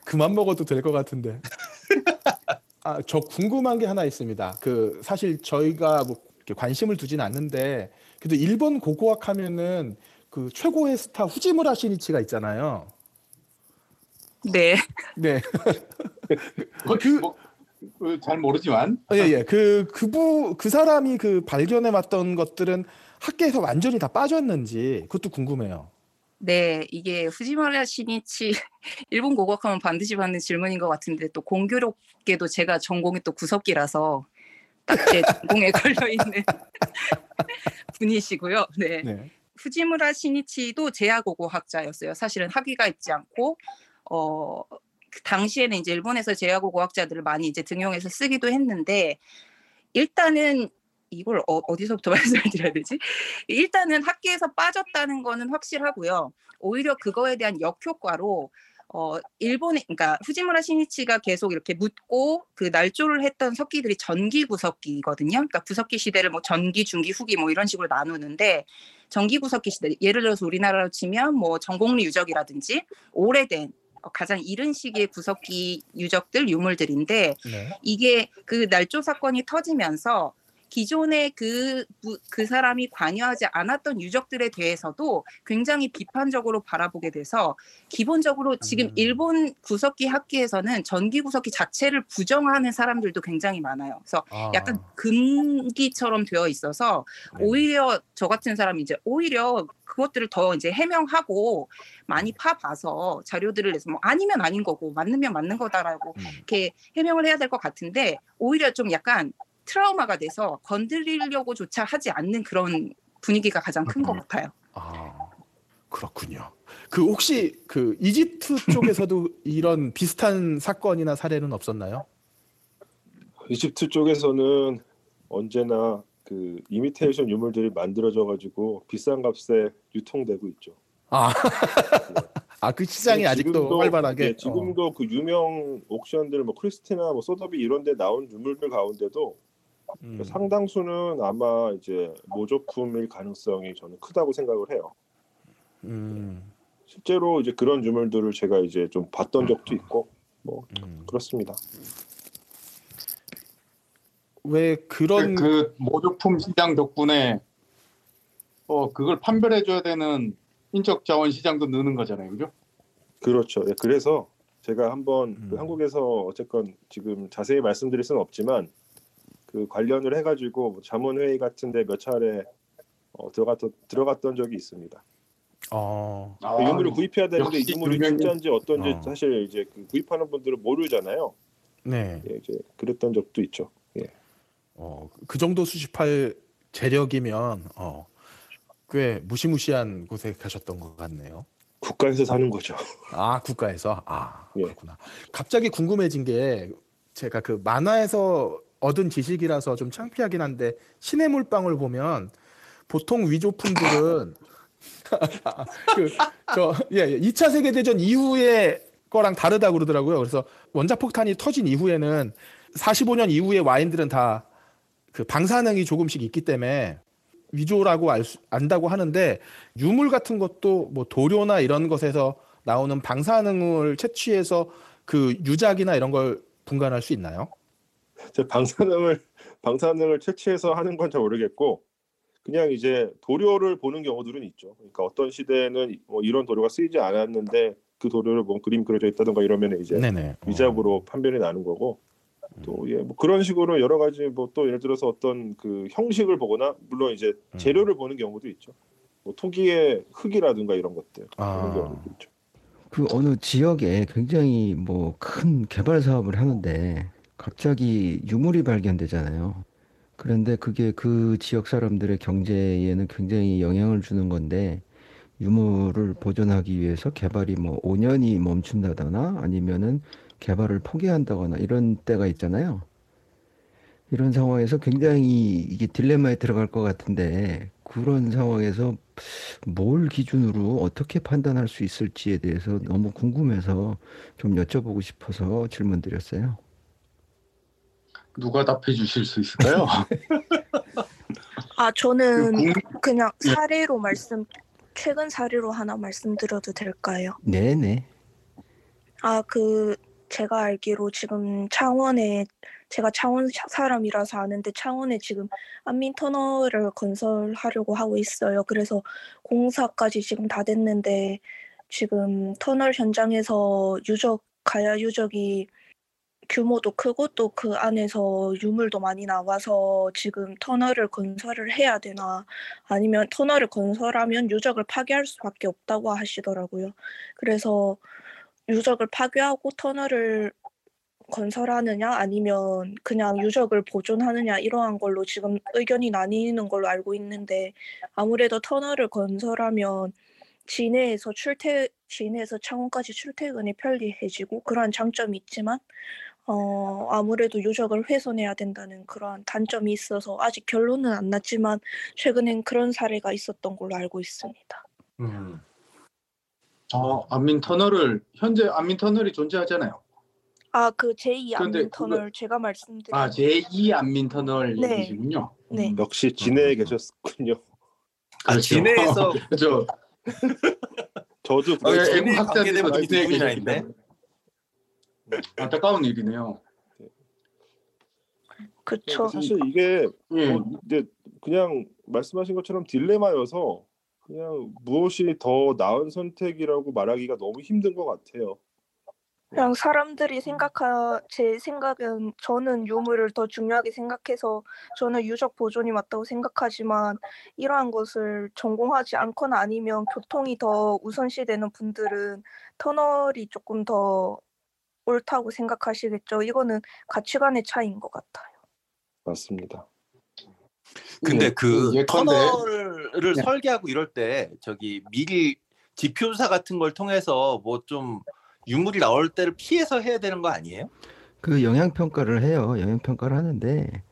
그만 먹어도 될 것 같은데. 아, 저 궁금한 게 하나 있습니다. 그 사실 저희가 뭐 이렇게 관심을 두진 않는데 그래도 일본 고고학 하면은 그 최고의 스타 후지무라 시니치가 있잖아요. 네. 네. 그, 그- 뭐, 어, 잘 모르지만 예, 예. 그 그부 그 사람이 그 발견해 왔던 것들은 학계에서 완전히 다 빠졌는지 그것도 궁금해요. 네, 이게 후지마라 시니치 일본 고고학하면 반드시 받는 질문인 것 같은데 또 공교롭게도 제가 전공이 또 구석기라서 딱 제 전공에 걸려 있는 분이시고요. 네. 네. 후지무라 시니치도 제야고고학자였어요. 사실은 학위가 있지 않고 어그 당시에는 이제 일본에서 제야고고학자들을 많이 이제 등용해서 쓰기도 했는데 일단은 이걸 어, 어디서부터 말씀을 드려야 되지? 일단은 학계에서 빠졌다는 거는 확실하고요. 오히려 그거에 대한 역효과로 어 일본의 그러니까 후지무라 시니치가 계속 이렇게 묻고 그 날조를 했던 석기들이 전기 구석기거든요. 그러니까 구석기 시대를 뭐 전기, 중기, 후기 뭐 이런 식으로 나누는데 전기 구석기 시대 예를 들어서 우리나라로 치면 뭐 전곡리 유적이라든지 오래된 어, 가장 이른 시기의 구석기 유적들 유물들인데 네. 이게 그 날조 사건이 터지면서 기존의 그, 부- 그 사람이 관여하지 않았던 유적들에 대해서도 굉장히 비판적으로 바라보게 돼서 기본적으로 지금 음. 일본 구석기 학계에서는 전기 구석기 자체를 부정하는 사람들도 굉장히 많아요. 그래서 아, 약간 금기처럼 되어 있어서 네. 오히려 저 같은 사람이 이제 오히려 그것들을 더 이제 해명하고 많이 파봐서 자료들을 내서 뭐 아니면 아닌 거고 맞으면 맞는 거다라고 음. 이렇게 해명을 해야 될 것 같은데 오히려 좀 약간 트라우마가 돼서 건드리려고 조차 하지 않는 그런 분위기가 가장 큰 것 같아요. 아, 그렇군요. 그 혹시 그 이집트 쪽에서도 이런 비슷한 사건이나 사례는 없었나요? 이집트 쪽에서는 언제나 그 이미테이션 유물들이 만들어져 가지고 비싼 값에 유통되고 있죠. 아, 아 그 시장이 아직도 지금도- 활발하게. 예, 지금도 그 유명 옥션들 뭐 크리스티나 뭐 소더비 이런 데 나온 유물들 가운데도 어, 음. 상당수는 아마 이제 모조품일 가능성이 저는 크다고 생각을 해요. 음. 실제로 이제 그런 유물들을 제가 이제 좀 봤던 적도 있고 뭐 음. 그렇습니다. 왜 그런 그 모조품 시장 덕분에 어 그걸 판별해 줘야 되는 인적 자원 시장도 느는 거잖아요, 그죠? 그렇죠. 예, 그래서 제가 한번 그 음. 한국에서 어쨌건 지금 자세히 말씀드릴 수는 없지만 그 관련을 해가지고 뭐 자문회의 같은데 몇 차례 어, 들어갔던 들어갔던 적이 있습니다. 어, 아, 그 유물을 구입해야 되는데 이 유물이 유명인- 진짜인지 어떤지 어. 사실 이제 그 구입하는 분들은 모르잖아요. 네. 예, 이제 그랬던 적도 있죠. 예. 어, 그 정도 수집할 재력이면 어, 꽤 무시무시한 곳에 가셨던 것 같네요. 국가에서 사는 거죠. 아 국가에서 아 예. 그렇구나. 갑자기 궁금해진 게 제가 그 만화에서 얻은 지식이라서 좀 창피하긴 한데 신의 물방울 보면 보통 위조품들은 그저예 2차 세계 대전 이후의 거랑 다르다고 그러더라고요. 그래서 원자 폭탄이 터진 이후에는 45년 이후의 와인들은 다 그 방사능이 조금씩 있기 때문에 위조라고 알 수, 안다고 하는데 유물 같은 것도 뭐 도료나 이런 것에서 나오는 방사능을 채취해서 그 유작이나 이런 걸 분간할 수 있나요? 제 방사능을 방사능을 채취해서 하는 건 잘 모르겠고 그냥 이제 도료를 보는 경우들은 있죠. 그러니까 어떤 시대에는 뭐 이런 도료가 쓰이지 않았는데 그 도료를 뭐 그림 그려져 있다든가 이러면 이제 네네. 어. 위작으로 판별이 나는 거고 또 예 뭐 그런 식으로 여러 가지 뭐 또 예를 들어서 어떤 그 형식을 보거나 물론 이제 음. 재료를 보는 경우도 있죠. 뭐 토기의 흙이라든가 이런 것들 아. 그런 경우도 있죠. 그 어느 지역에 굉장히 뭐 큰 개발 사업을 하는데 갑자기 유물이 발견되잖아요. 그런데 그게 그 지역 사람들의 경제에는 굉장히 영향을 주는 건데 유물을 보존하기 위해서 개발이 뭐 5년이 멈춘다거나 아니면은 개발을 포기한다거나 이런 때가 있잖아요. 이런 상황에서 굉장히 이게 딜레마에 들어갈 것 같은데 그런 상황에서 뭘 기준으로 어떻게 판단할 수 있을지에 대해서 너무 궁금해서 좀 여쭤보고 싶어서 질문 드렸어요. 누가 답해 주실 수 있을까요? 아 저는 그 그냥 예. 사례로 말씀 최근 사례로 하나 말씀드려도 될까요? 네네. 아그 제가 알기로 지금 창원에 제가 창원 사- 사람이라서 아는데 창원에 지금 안민 터널을 건설하려고 하고 있어요. 그래서 공사까지 지금 다 됐는데 지금 터널 현장에서 유적 가야 유적이 규모도 크고 또 그 안에서 유물도 많이 나와서 지금 터널을 건설을 해야 되나 아니면 터널을 건설하면 유적을 파괴할 수밖에 없다고 하시더라고요. 그래서 유적을 파괴하고 터널을 건설하느냐 아니면 그냥 유적을 보존하느냐 이러한 걸로 지금 의견이 나뉘는 걸로 알고 있는데 아무래도 터널을 건설하면 진해에서 출퇴 진해에서 창원까지 출퇴근이 편리해지고 그러한 장점이 있지만 어 아무래도 유적을 훼손해야 된다는 그러한 단점이 있어서 아직 결론은 안 났지만 최근엔 그런 사례가 있었던 걸로 알고 있습니다. 음. 어, 안민 터널을 현재 안민 터널이 존재하잖아요. 아 그 제2 근데 안민 그거- 터널 제가 말씀드린 아, 제2 안민 터널 네. 얘기시군요. 네. 역시 음. 진해에 계셨군요. 아 그렇죠. 진해에서 저 저도 어, 예, 그- 진해 누구나 계시기 있네. 안타까운 일이네요. 그쵸. 사실 이게 예. 뭐 이제 그냥 말씀하신 것처럼 딜레마여서 그냥 무엇이 더 나은 선택이라고 말하기가 너무 힘든 것 같아요. 그냥 사람들이 생각하 제 생각은 저는 유물을 더 중요하게 생각해서 저는 유적 보존이 맞다고 생각하지만 이러한 것을 전공하지 않거나 아니면 교통이 더 우선시되는 분들은 터널이 조금 더 옳다고 생각하시겠죠. 이거는 가치관의 차이인 것 같아요. 맞습니다. 근데 예, 그 예컨대- 터널을 네. 설계하고 이럴 때 저기 미리 지표사 같은 걸 통해서 뭐 좀 유물이 나올 때를 피해서 해야 되는 거 아니에요? 그 영향 평가를 해요. 영향 평가를 하는데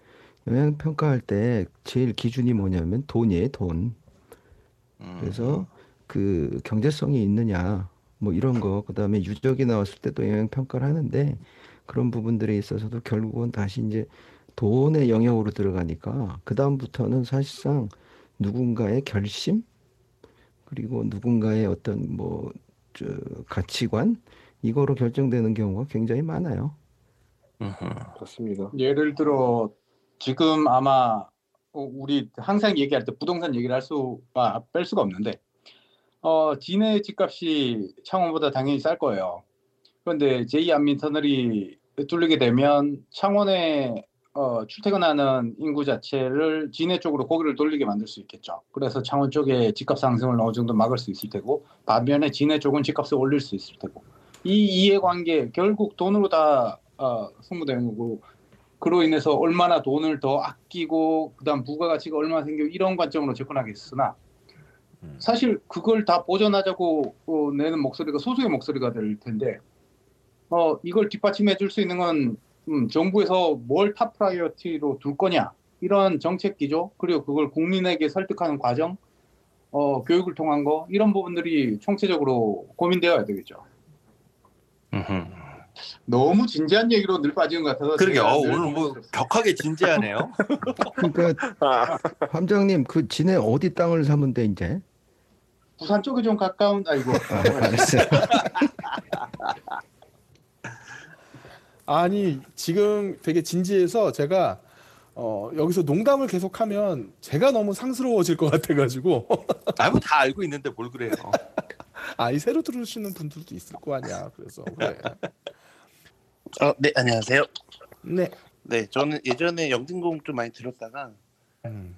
영향 평가할 때 제일 기준이 뭐냐면 돈이에요, 돈. 음. 그래서 그 경제성이 있느냐 뭐 이런 거 그 다음에 유적이 나왔을 때도 영향 평가를 하는데 그런 부분들에 있어서도 결국은 다시 이제 돈의 영역으로 들어가니까 그다음부터는 사실상 누군가의 결심 그리고 누군가의 어떤 뭐저 가치관 이거로 결정되는 경우가 굉장히 많아요. 그렇습니다. 예를 들어 지금 아마 어, 우리 항상 얘기할 때 부동산 얘기를 할 수가 뺄 수가 없는데 어, 진해 집값이 창원보다 당연히 쌀 거예요. 그런데 제2 안민 터널이 뚫리게 되면 창원에 어, 출퇴근하는 인구 자체를 진해 쪽으로 고기를 돌리게 만들 수 있겠죠. 그래서 창원 쪽에 집값 상승을 어느 정도 막을 수 있을 테고 반면에 진해 쪽은 집값을 올릴 수 있을 테고 이 이해관계 결국 돈으로 다 어, 승부되는 거고 그로 인해서 얼마나 돈을 더 아끼고 그다음 부가가치가 얼마나 생기고 이런 관점으로 접근하겠으나 음. 사실 그걸 다 보전하자고 어, 내는 목소리가 소수의 목소리가 될 텐데 어 이걸 뒷받침해 줄 수 있는 건 음, 정부에서 뭘 top priority로 둘 거냐 이런 정책 기조 그리고 그걸 국민에게 설득하는 과정 어 교육을 통한 거 이런 부분들이 총체적으로 고민되어야 되겠죠. 너무 진지한 얘기로 늘 빠지는 것 같아서 그러게 어, 늘 오늘 뭐. 격하게 진지하네요. 그러니까 아, 함장님 그 진해 어디 땅을 사면 돼 이제? 부산 쪽에 좀 가까운 아이고 아, 알았어요. 아니 지금 되게 진지해서 제가 어, 여기서 농담을 계속하면 제가 너무 상스러워질 것 같아가지고 아뭐 다 알고 있는데 뭘 그래요. 아 이 새로 들으시는 분들도 있을 거 아니야. 그래서 그래. 어, 네, 안녕하세요. 네. 네, 저는 예전에 영진공 좀 많이 들었다가 음,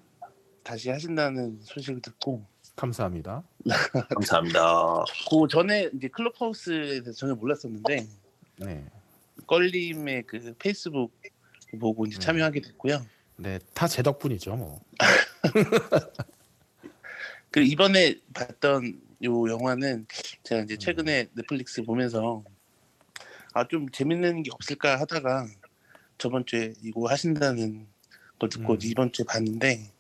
다시 하신다는 소식을 듣고 감사합니다. 감사합니다. 그 전에 이제 클럽하우스에 대해서 전혀 몰랐었는데 네. 껄림의 그 페이스북 보고 이제 음. 참여하게 됐고요. 네, 다 제 덕분이죠, 뭐. 그 이번에 봤던 요 영화는 제가 이제 최근에 넷플릭스 보면서 아 좀 재밌는 게 없을까 하다가 저번 주에 이거 하신다는 걸 듣고 음. 이번 주에 봤는데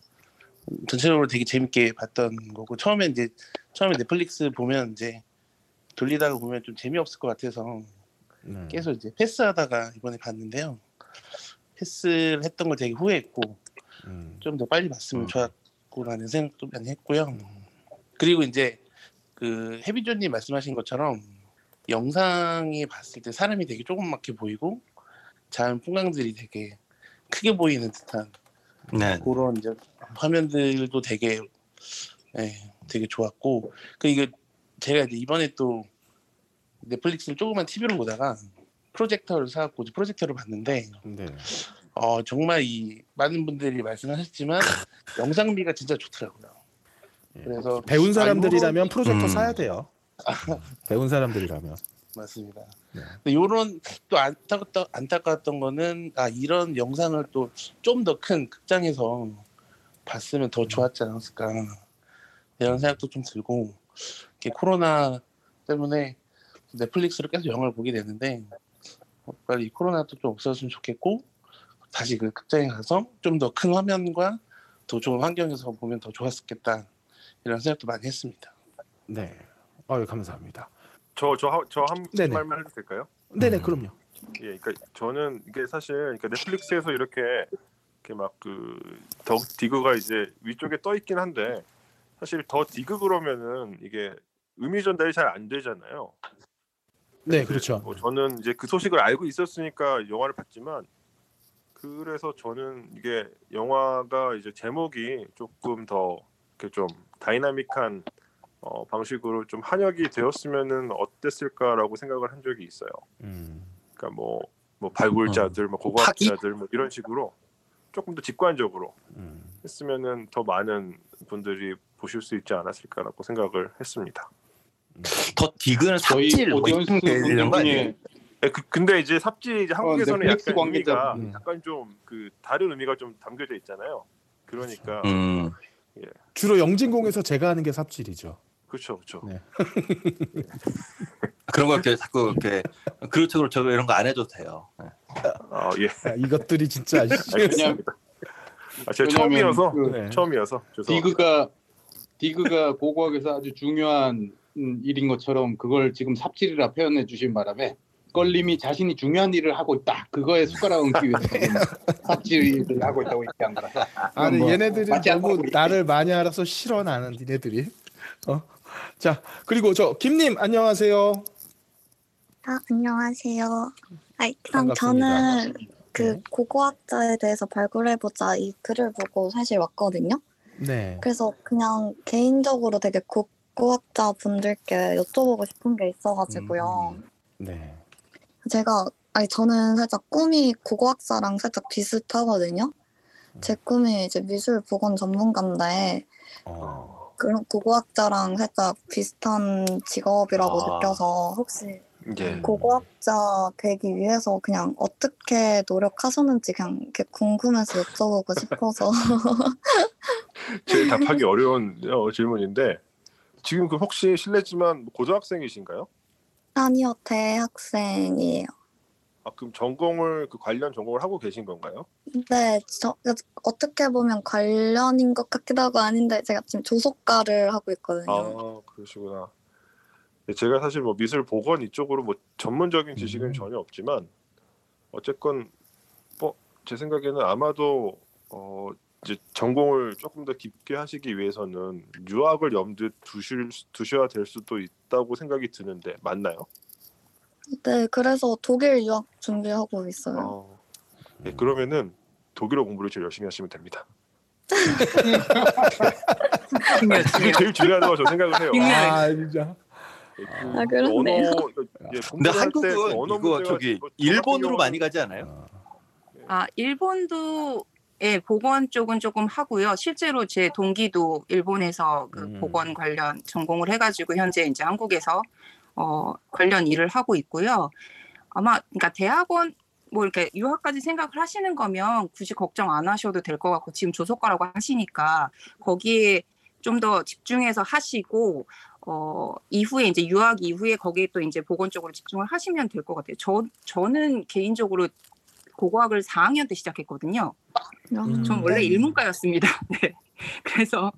전체적으로 되게 재밌게 봤던 거고 처음에 이제 처음에 넷플릭스 보면 이제 돌리다가 보면 좀 재미없을 것 같아서 네. 계속 이제 패스하다가 이번에 봤는데요. 패스를 했던 걸 되게 후회했고 음, 좀더 빨리 봤으면 음. 좋았고라는 생각도 많이 했고요. 그리고 이제 그 해비존님 말씀하신 것처럼 영상이 봤을 때 사람이 되게 조그맣게 보이고 자연 풍광들이 되게 크게 보이는 듯한 네. 그런 이제 화면들도 되게 예, 되게 좋았고 그 이게 제가 이제 이번에 또 넷플릭스를 조그만 TV로 보다가 프로젝터를 사갖고 프로젝터를 봤는데 네. 어 정말 이 많은 분들이 말씀하셨지만 영상미가 진짜 좋더라고요. 예. 그래서 배운 사람들이라면 프로젝터 음. 사야 돼요. 배운 사람들이라면. 맞습니다. 네. 요런 또 안타깝다, 안타까웠던 거는 아 이런 영상을 또 좀 더 큰 극장에서 봤으면 더 좋았지 않았을까 이런 생각도 좀 들고 이렇게 코로나 때문에 넷플릭스로 계속 영화를 보게 되는데 어, 빨리 이 코로나도 좀 없어졌으면 좋겠고 다시 그 극장에 가서 좀 더 큰 화면과 더 좋은 환경에서 보면 더 좋았겠다 이런 생각도 많이 했습니다. 네. 아유, 감사합니다. 저저저한 네네. 말만 해도 될까요? 네, 네, 음. 그럼요. 예, 그러니까 저는 이게 사실 그러니까 넷플릭스에서 이렇게 이렇게 막그더 디그가 이제 위쪽에 떠 있긴 한데 사실 더 디그 그러면은 이게 의미 전달이 잘 안 되잖아요. 네, 그렇죠. 뭐 저는 이제 그 소식을 알고 있었으니까 영화를 봤지만 그래서 저는 이게 영화가 이제 제목이 조금 더 이렇게 좀 다이나믹한 어, 방식으로 좀 한역이 되었으면은 어땠을까라고 생각을 한 적이 있어요. 음. 그러니까 뭐, 뭐 발굴자들, 뭐 고고학자들 뭐 이런 식으로 조금 더 직관적으로 음. 했으면은 더 많은 분들이 보실 수 있지 않았을까라고 생각을 했습니다. The Dig는 저희 삽질 뭐 audience 되는 거 아니에요? 중에 예, 그, 근데 이제 삽질 이제 한국에서는 넷플릭스 약간 의미가 관계자. 음. 약간 좀 그 다른 의미가 좀 담겨져 있잖아요. 그러니까 음. 주로 영진공에서 제가 하는 게 삽질이죠. 그렇죠, 그렇죠. 네. 그런 거 이렇게 자꾸 이렇게 그렇죠 그렇죠 이런 거 안 해도 돼요. 네. 아 예, 야, 이것들이 진짜 알겠습니다. 아, 제가 처음이어서 그 네. 처음이어서 죄송합니다. 디그가 디그가 고고학에서 아주 중요한 음, 일인 것처럼 그걸 지금 삽질이라 표현해 주신 바람에 껄림이 자신이 중요한 일을 하고 있다. 그거에 숟가락 얹기 위해서 삽질을 하고 있다고 얘기한 거라서. 아니 뭐 얘네들이 너무. 나를 많이 알아서 싫어 나는 니네들이. 어. 자 그리고 저 김님 안녕하세요. 아, 안녕하세요. 아이, 그냥 반갑습니다. 저는 그 네. 고고학자에 대해서 발굴해보자 이 글을 보고 사실 왔거든요. 네. 그래서 그냥 개인적으로 되게 고고학자 분들께 여쭤보고 싶은 게 있어가지고요. 음. 네. 제가, 아니, 저는 살짝 꿈이 고고학자랑 살짝 비슷하거든요. 제 꿈이 이제 미술 보건 전문가인데, 어. 그런 고고학자랑 살짝 비슷한 직업이라고 아. 느껴서 혹시 예. 고고학자 되기 위해서 그냥 어떻게 노력하셨는지 그냥 이렇게 궁금해서 여쭤보고 싶어서 제일 답하기 어려운 어, 질문인데 지금 그 혹시 실례지만 고등학생이신가요? 아니요 대학생이에요. 아, 그럼 전공을 그 관련 전공을 하고 계신 건가요? 네, 저 어떻게 보면 관련인 것 같기도 하고 아닌데 제가 지금 조속가를 하고 있거든요. 아 그러시구나. 네, 제가 사실 뭐 미술 보건 이쪽으로 뭐 전문적인 지식은 음. 전혀 없지만 어쨌건 뭐 제 생각에는 아마도 어 이제 전공을 조금 더 깊게 하시기 위해서는 유학을 염두에 두실 두셔야 될 수도 있다고 생각이 드는데 맞나요? 네, 그래서 독일 유학 준비하고 있어요. 어, 네, 그러면은 독일어 공부를 제일 열심히 하시면 됩니다. 중요해요. 그게 제일 중요하다고 저 생각을 해요. 아, 진짜. 예, 그 아, 그렇네요. 언어, 예, 근데 할때 한국은 그 언어 이거 문제가 저기 뭐 저 같은 일본으로 경우는 많이 가지 않아요? 아, 일본도 예, 보건 쪽은 조금 하고요. 실제로 제 동기도 일본에서 그 음. 보건 관련 전공을 해가지고 현재 이제 한국에서 어, 관련 일을 하고 있고요. 아마 그러니까 대학원 뭐 이렇게 유학까지 생각을 하시는 거면 굳이 걱정 안 하셔도 될 것 같고 지금 조속과라고 하시니까 거기에 좀 더 집중해서 하시고 어 이후에 이제 유학 이후에 거기에 또 이제 보건 쪽으로 집중을 하시면 될 것 같아요. 저 저는 개인적으로 고고학을 4학년 때 시작했거든요. 음. 전 원래 일문과였습니다. 네. 그래서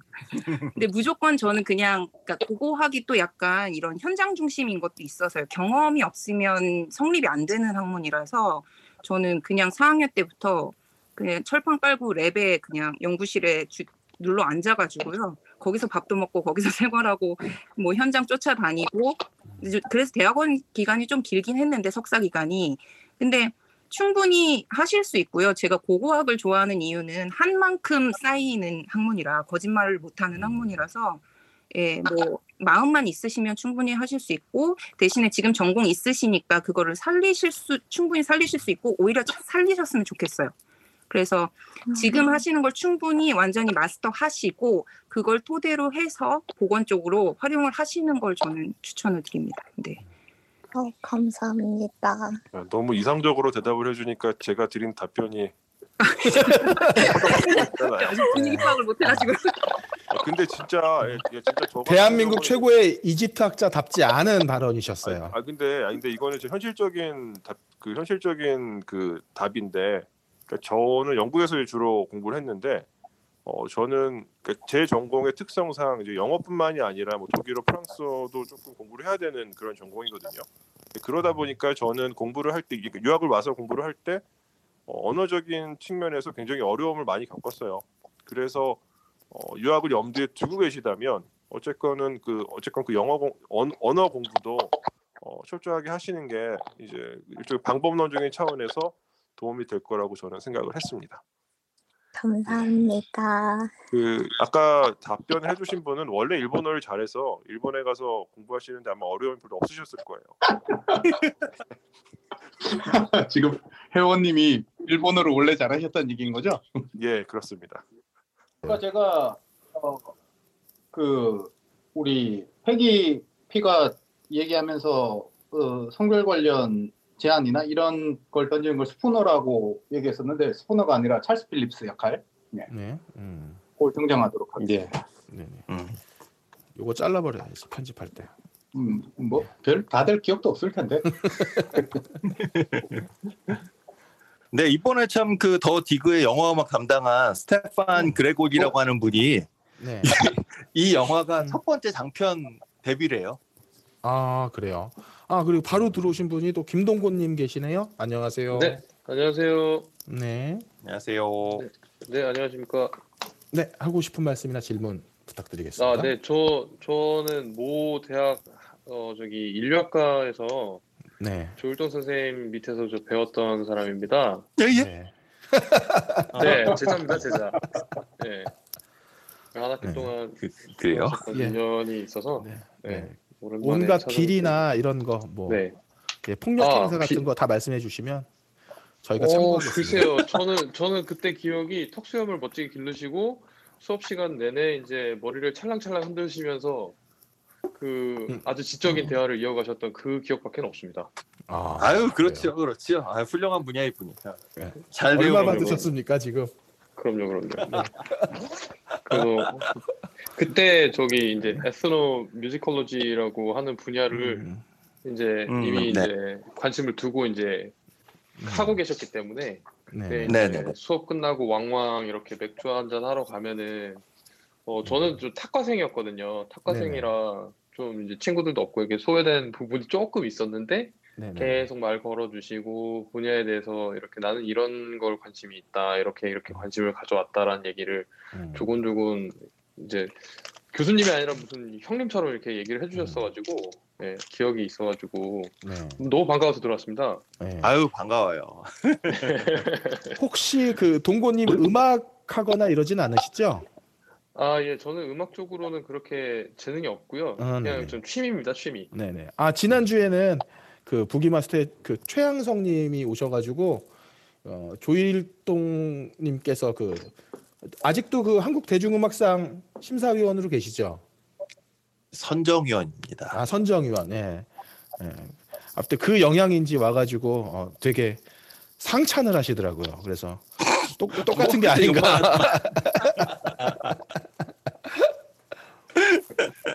근데 무조건 저는 그냥 그러니까 고고학이 또 약간 이런 현장 중심인 것도 있어서요. 경험이 없으면 성립이 안 되는 학문이라서 저는 그냥 4학년 때부터 그냥 철판 깔고 랩에 그냥 연구실에 주, 눌러 앉아가지고요. 거기서 밥도 먹고 거기서 생활하고 뭐 현장 쫓아다니고 그래서 대학원 기간이 좀 길긴 했는데 석사 기간이 근데 충분히 하실 수 있고요. 제가 고고학을 좋아하는 이유는 한 만큼 쌓이는 학문이라 거짓말을 못하는 학문이라서 예, 뭐 마음만 있으시면 충분히 하실 수 있고 대신에 지금 전공 있으시니까 그거를 살리실 수 충분히 살리실 수 있고 오히려 살리셨으면 좋겠어요. 그래서 지금 하시는 걸 충분히 완전히 마스터 하시고 그걸 토대로 해서 보건 쪽으로 활용을 하시는 걸 저는 추천을 드립니다. 네. 어, 감사합니다. 야, 너무 이상적으로 대답을 해주니까 제가 드린 답변이 아직 분위기 파악을 못 해가지고 아, 근데 진짜 예, 예, 진짜 저 대한민국 경우는- 최고의 이집트 학자답지 않은 발언이셨어요. 아 근데 아 근데 이거는 제 현실적인 답, 그 현실적인 그 답인데 그러니까 저는 영국에서 주로 공부를 했는데 어 저는 그제 전공의 특성상 이제 영어뿐만이 아니라 뭐 독일어, 프랑스어도 조금 공부를 해야 되는 그런 전공이거든요. 그러다 보니까 저는 공부를 할 때 유학을 와서 공부를 할때 어, 언어적인 측면에서 굉장히 어려움을 많이 겪었어요. 그래서 어, 유학을 염두에 두고 계시다면 어쨌건은 그 어쨌건 그 영어 공, 언, 언어 공부도 어, 철저하게 하시는 게 이제 일종의 방법론적인 차원에서 도움이 될 거라고 저는 생각을 했습니다. 감사합니다. 그 아까 답변을 해주신 분은 원래 일본어를 잘해서 일본에 가서 공부하시는데 아마 어려움이 별로 없으셨을 거예요. 지금 회원님이 일본어를 원래 잘하셨다는 얘기인 거죠? 예, 그렇습니다. 그러니까 제가 어, 그 우리 회기 피가 얘기하면서 어, 성별 관련 제안이나 이런 걸 던지는 걸 스푸너라고 얘기했었는데 스푸너가 아니라 찰스 필립스 역할 네. 음. 그걸 등장하도록 하겠습니다. 예. 네. 네. 음. 요거 잘라버려야지 편집할 때. 음, 뭐 별 다들 기억도 없을 텐데. 네 이번에 참 그 더 디그의 영화 음악 담당한 스테판 그레고리라고 하는 분이 네. 이 영화가 음. 첫 번째 장편 데뷔래요. 아 그래요. 아 그리고 바로 들어오신 분이 또 김동곤님 계시네요. 안녕하세요. 네, 안녕하세요. 네. 안녕하세요. 네, 안녕하십니까. 네, 하고 싶은 말씀이나 질문 부탁드리겠습니다. 아, 네, 저 저는 모 대학 어 저기 인류학과에서 네. 조일동 선생님 밑에서 저 배웠던 사람입니다. 예? 네. 네, 제자입니다, 제자. 네. 한 학기 네. 동안 그, 그래요? 예. 인연이 있어서 네. 네. 온갖 비리나 이런 거 뭐 네. 예, 폭력 아, 행사 같은 비- 거다 말씀해 주시면 저희가 어, 참고하겠습니다. 글쎄요. 저는 저는 그때 기억이 턱수염을 멋지게 기르시고 수업 시간 내내 이제 머리를 찰랑찰랑 흔드시면서 그 음. 아주 지적인 대화를 이어가셨던 그 기억밖에 없습니다. 아, 아유 그렇죠 그렇죠. 아, 훌륭한 분야일 뿐이다. 네. 잘 얼마 받으셨습니까 지금? 그럼요, 그럼요. 네. 그래서 그때 저기 이제 에스노 뮤지컬로지라고 하는 분야를 음, 이제 음, 이미 네. 이제 관심을 두고 이제 하고 계셨기 때문에 네. 네, 네, 네, 네. 수업 끝나고 왕왕 이렇게 맥주 한 잔 하러 가면은 어 저는 좀 탁과생이었거든요. 탁과생이라 좀 이제 친구들도 없고 이렇게 소외된 부분이 조금 있었는데 네, 네. 계속 말 걸어주시고 분야에 대해서 이렇게 나는 이런 걸 관심이 있다 이렇게 이렇게 관심을 가져왔다라는 얘기를 음. 조곤조곤 이제 교수님이 아니라 무슨 형님처럼 이렇게 얘기를 해주셨어가지고 예, 기억이 있어가지고 네. 너무 반가워서 들어왔습니다. 네. 아유 반가워요. 혹시 그 동고님 음악 하거나 이러진 않으시죠? 아, 예, 저는 음악 쪽으로는 그렇게 재능이 없고요. 아, 그냥 네네. 좀 취미입니다, 취미. 네네. 아 지난 주에는 그 부기마스터의 그 최양성님이 오셔가지고 어, 조일동님께서 그 아직도 그 한국 대중음악상 심사위원으로 계시죠? 선정위원입니다. 아 선정위원. 예. 예. 아무튼 그 영향인지 와가지고 어, 되게 상찬을 하시더라고요. 그래서 똑, 똑같은 게 아닌가.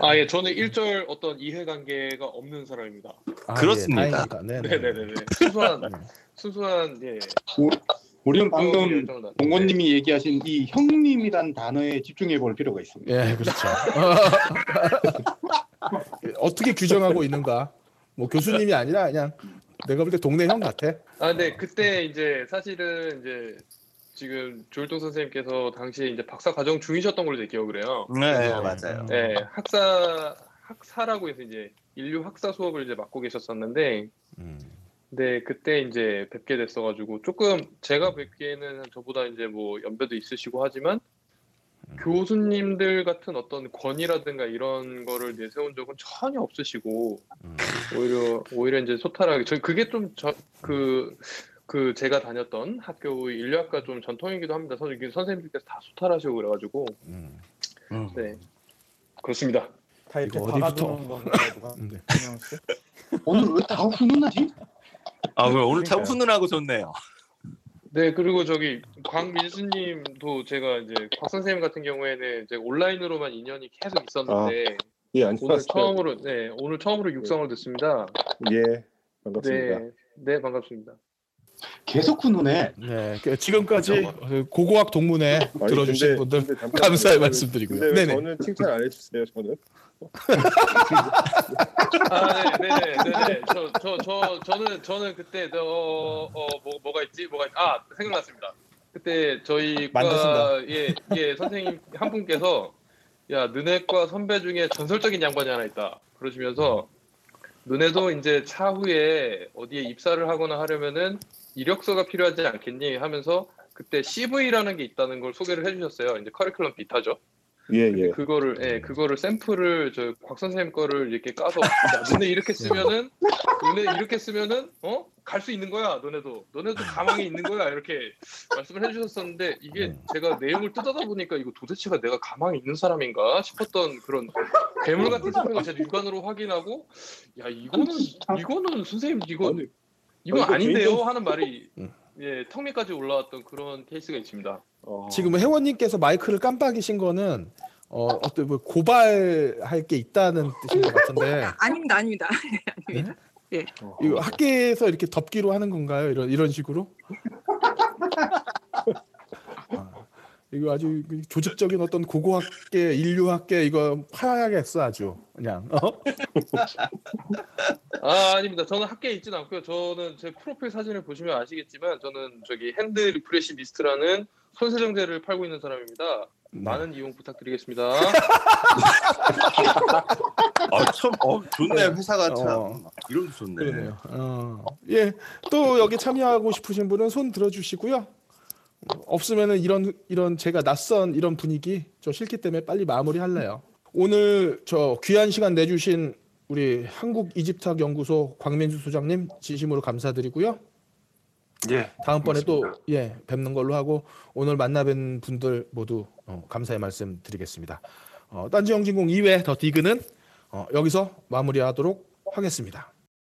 아, 예, 저는 일절 어떤 이해관계가 없는 사람입니다. 아, 그렇습니다. 예, 다행이다. 네네. 네네네. 순수한, 네. 순수한, 예. 우리는 그런 방금 열정을 나- 동원님이 얘기하신 이 형님이란 단어에 집중해 볼 필요가 있습니다. 예, 그렇죠. 어떻게 규정하고 있는가? 뭐 교수님이 아니라 그냥 내가 볼 때 동네 형 같아. 아, 근데 그때 이제 사실은 이제 지금 조일동 선생님께서 당시에 이제 박사 과정 중이셨던 걸로 제 기억을 해요. 네 그래서 맞아요. 네, 학사 학사라고 해서 이제 인류 학사 수업을 이제 맡고 계셨었는데 음. 네, 그때 이제 뵙게 됐어가지고 조금 제가 뵙기에는 저보다 이제 뭐 연배도 있으시고 하지만 교수님들 같은 어떤 권위라든가 이런 거를 내세운 적은 전혀 없으시고 음. 오히려 오히려 이제 소탈하게 저 그게 좀저그 그 제가 다녔던 학교의 인류학과 좀 전통이기도 합니다. 선- 선생님들께서 다 소탈하시고 그래가지고 음. 음. 네 그렇습니다. 다 이렇게 이거 어디부터? 박아두는 건가요, 누가? 네. 오늘 왜 다 훈훈하지? 아 그럼 오늘 참 그러니까요. 훈훈하고 좋네요. 네, 그리고 저기 광민수님도 제가 이제 곽 선생님 같은 경우에는 이제 온라인으로만 인연이 계속 있었는데 예 오늘. 처음으로 네 오늘 처음으로 육성을 듣습니다. 예 반갑습니다. 네, 네 반갑습니다. 계속 훈훈해. 네, 그 지금까지 어, 고고학 동문회 아니, 들어주신 근데- 분들 근데. 감사의 말씀드리고요. 왜 네네. 저는 칭찬 안 해주세요. 저는 아, 네, 네, 네, 네. 저, 저, 저, 저는, 저는 그때, 저, 어, 어, 뭐, 뭐가 있지? 뭐가, 있... 아, 생각났습니다. 그때 저희. 과, 예, 예, 선생님 한 분께서, 야, 너네과 선배 중에 전설적인 양반이 하나 있다. 그러시면서, 너네도 이제 차후에 어디에 입사를 하거나 하려면은 이력서가 필요하지 않겠니? 하면서, 그때 CV라는 게 있다는 걸 소개를 해주셨어요. 이제 커리큘럼 비타죠. 예 예. 그거를 예 그거를 샘플을 저 곽 선생님 거를 이렇게 까서 야, 너네 이렇게 쓰면은 너네 이렇게 쓰면은 어 갈 수 있는 거야 너네도 너네도 가망이 있는 거야 이렇게 말씀을 해 주셨었는데 이게 음. 제가 내용을 뜯어다 보니까 이거 도대체가 내가 가망이 있는 사람인가 싶었던 그런 괴물 같은 생각을 제가 육안으로 확인하고 야 이거는 이거는 선생님 이거 아니, 이건 아니, 아닌데요 개인적- 하는 말이 음. 예 턱밑까지 올라왔던 그런 케이스가 있습니다. 어, 지금 회원님께서 마이크를 깜빡이신 거는 어, 어떤 뭐 고발할 게 있다는 뜻인 것 같은데 아닙니다, 아닙니다. 아닙니다. 어, 이거 학계에서 이렇게 덮기로 하는 건가요? 이런 이런 식으로? 아, 이거 아주 그 조직적인 어떤 고고학계, 인류학계 이거 파야겠어 아주 그냥. 어? 아 아닙니다. 저는 학계에 있지는 않고요. 저는 제 프로필 사진을 보시면 아시겠지만 저는 저기 핸드 리프레시 리스트라는 손세정제를 팔고 있는 사람입니다. 네. 많은 이용 부탁드리겠습니다. 아, 참, 어, 좋네 회사가 참 어. 이름도 좋네. 그러네요. 어. 예, 또 여기 참여하고 싶으신 분은 손 들어주시고요. 없으면은 이런 이런 제가 낯선 이런 분위기 저 싫기 때문에 빨리 마무리할래요. 오늘 저 귀한 시간 내주신 우리 한국 이집트학 연구소 광민주 소장님 진심으로 감사드리고요. 예. 다음번에 또. 예 뵙는 걸로 하고 오늘 만나뵌 분들 모두 어, 감사의 말씀 드리겠습니다. 어, 딴지 영진공 2회 더 디그는 어, 여기서 마무리하도록 하겠습니다.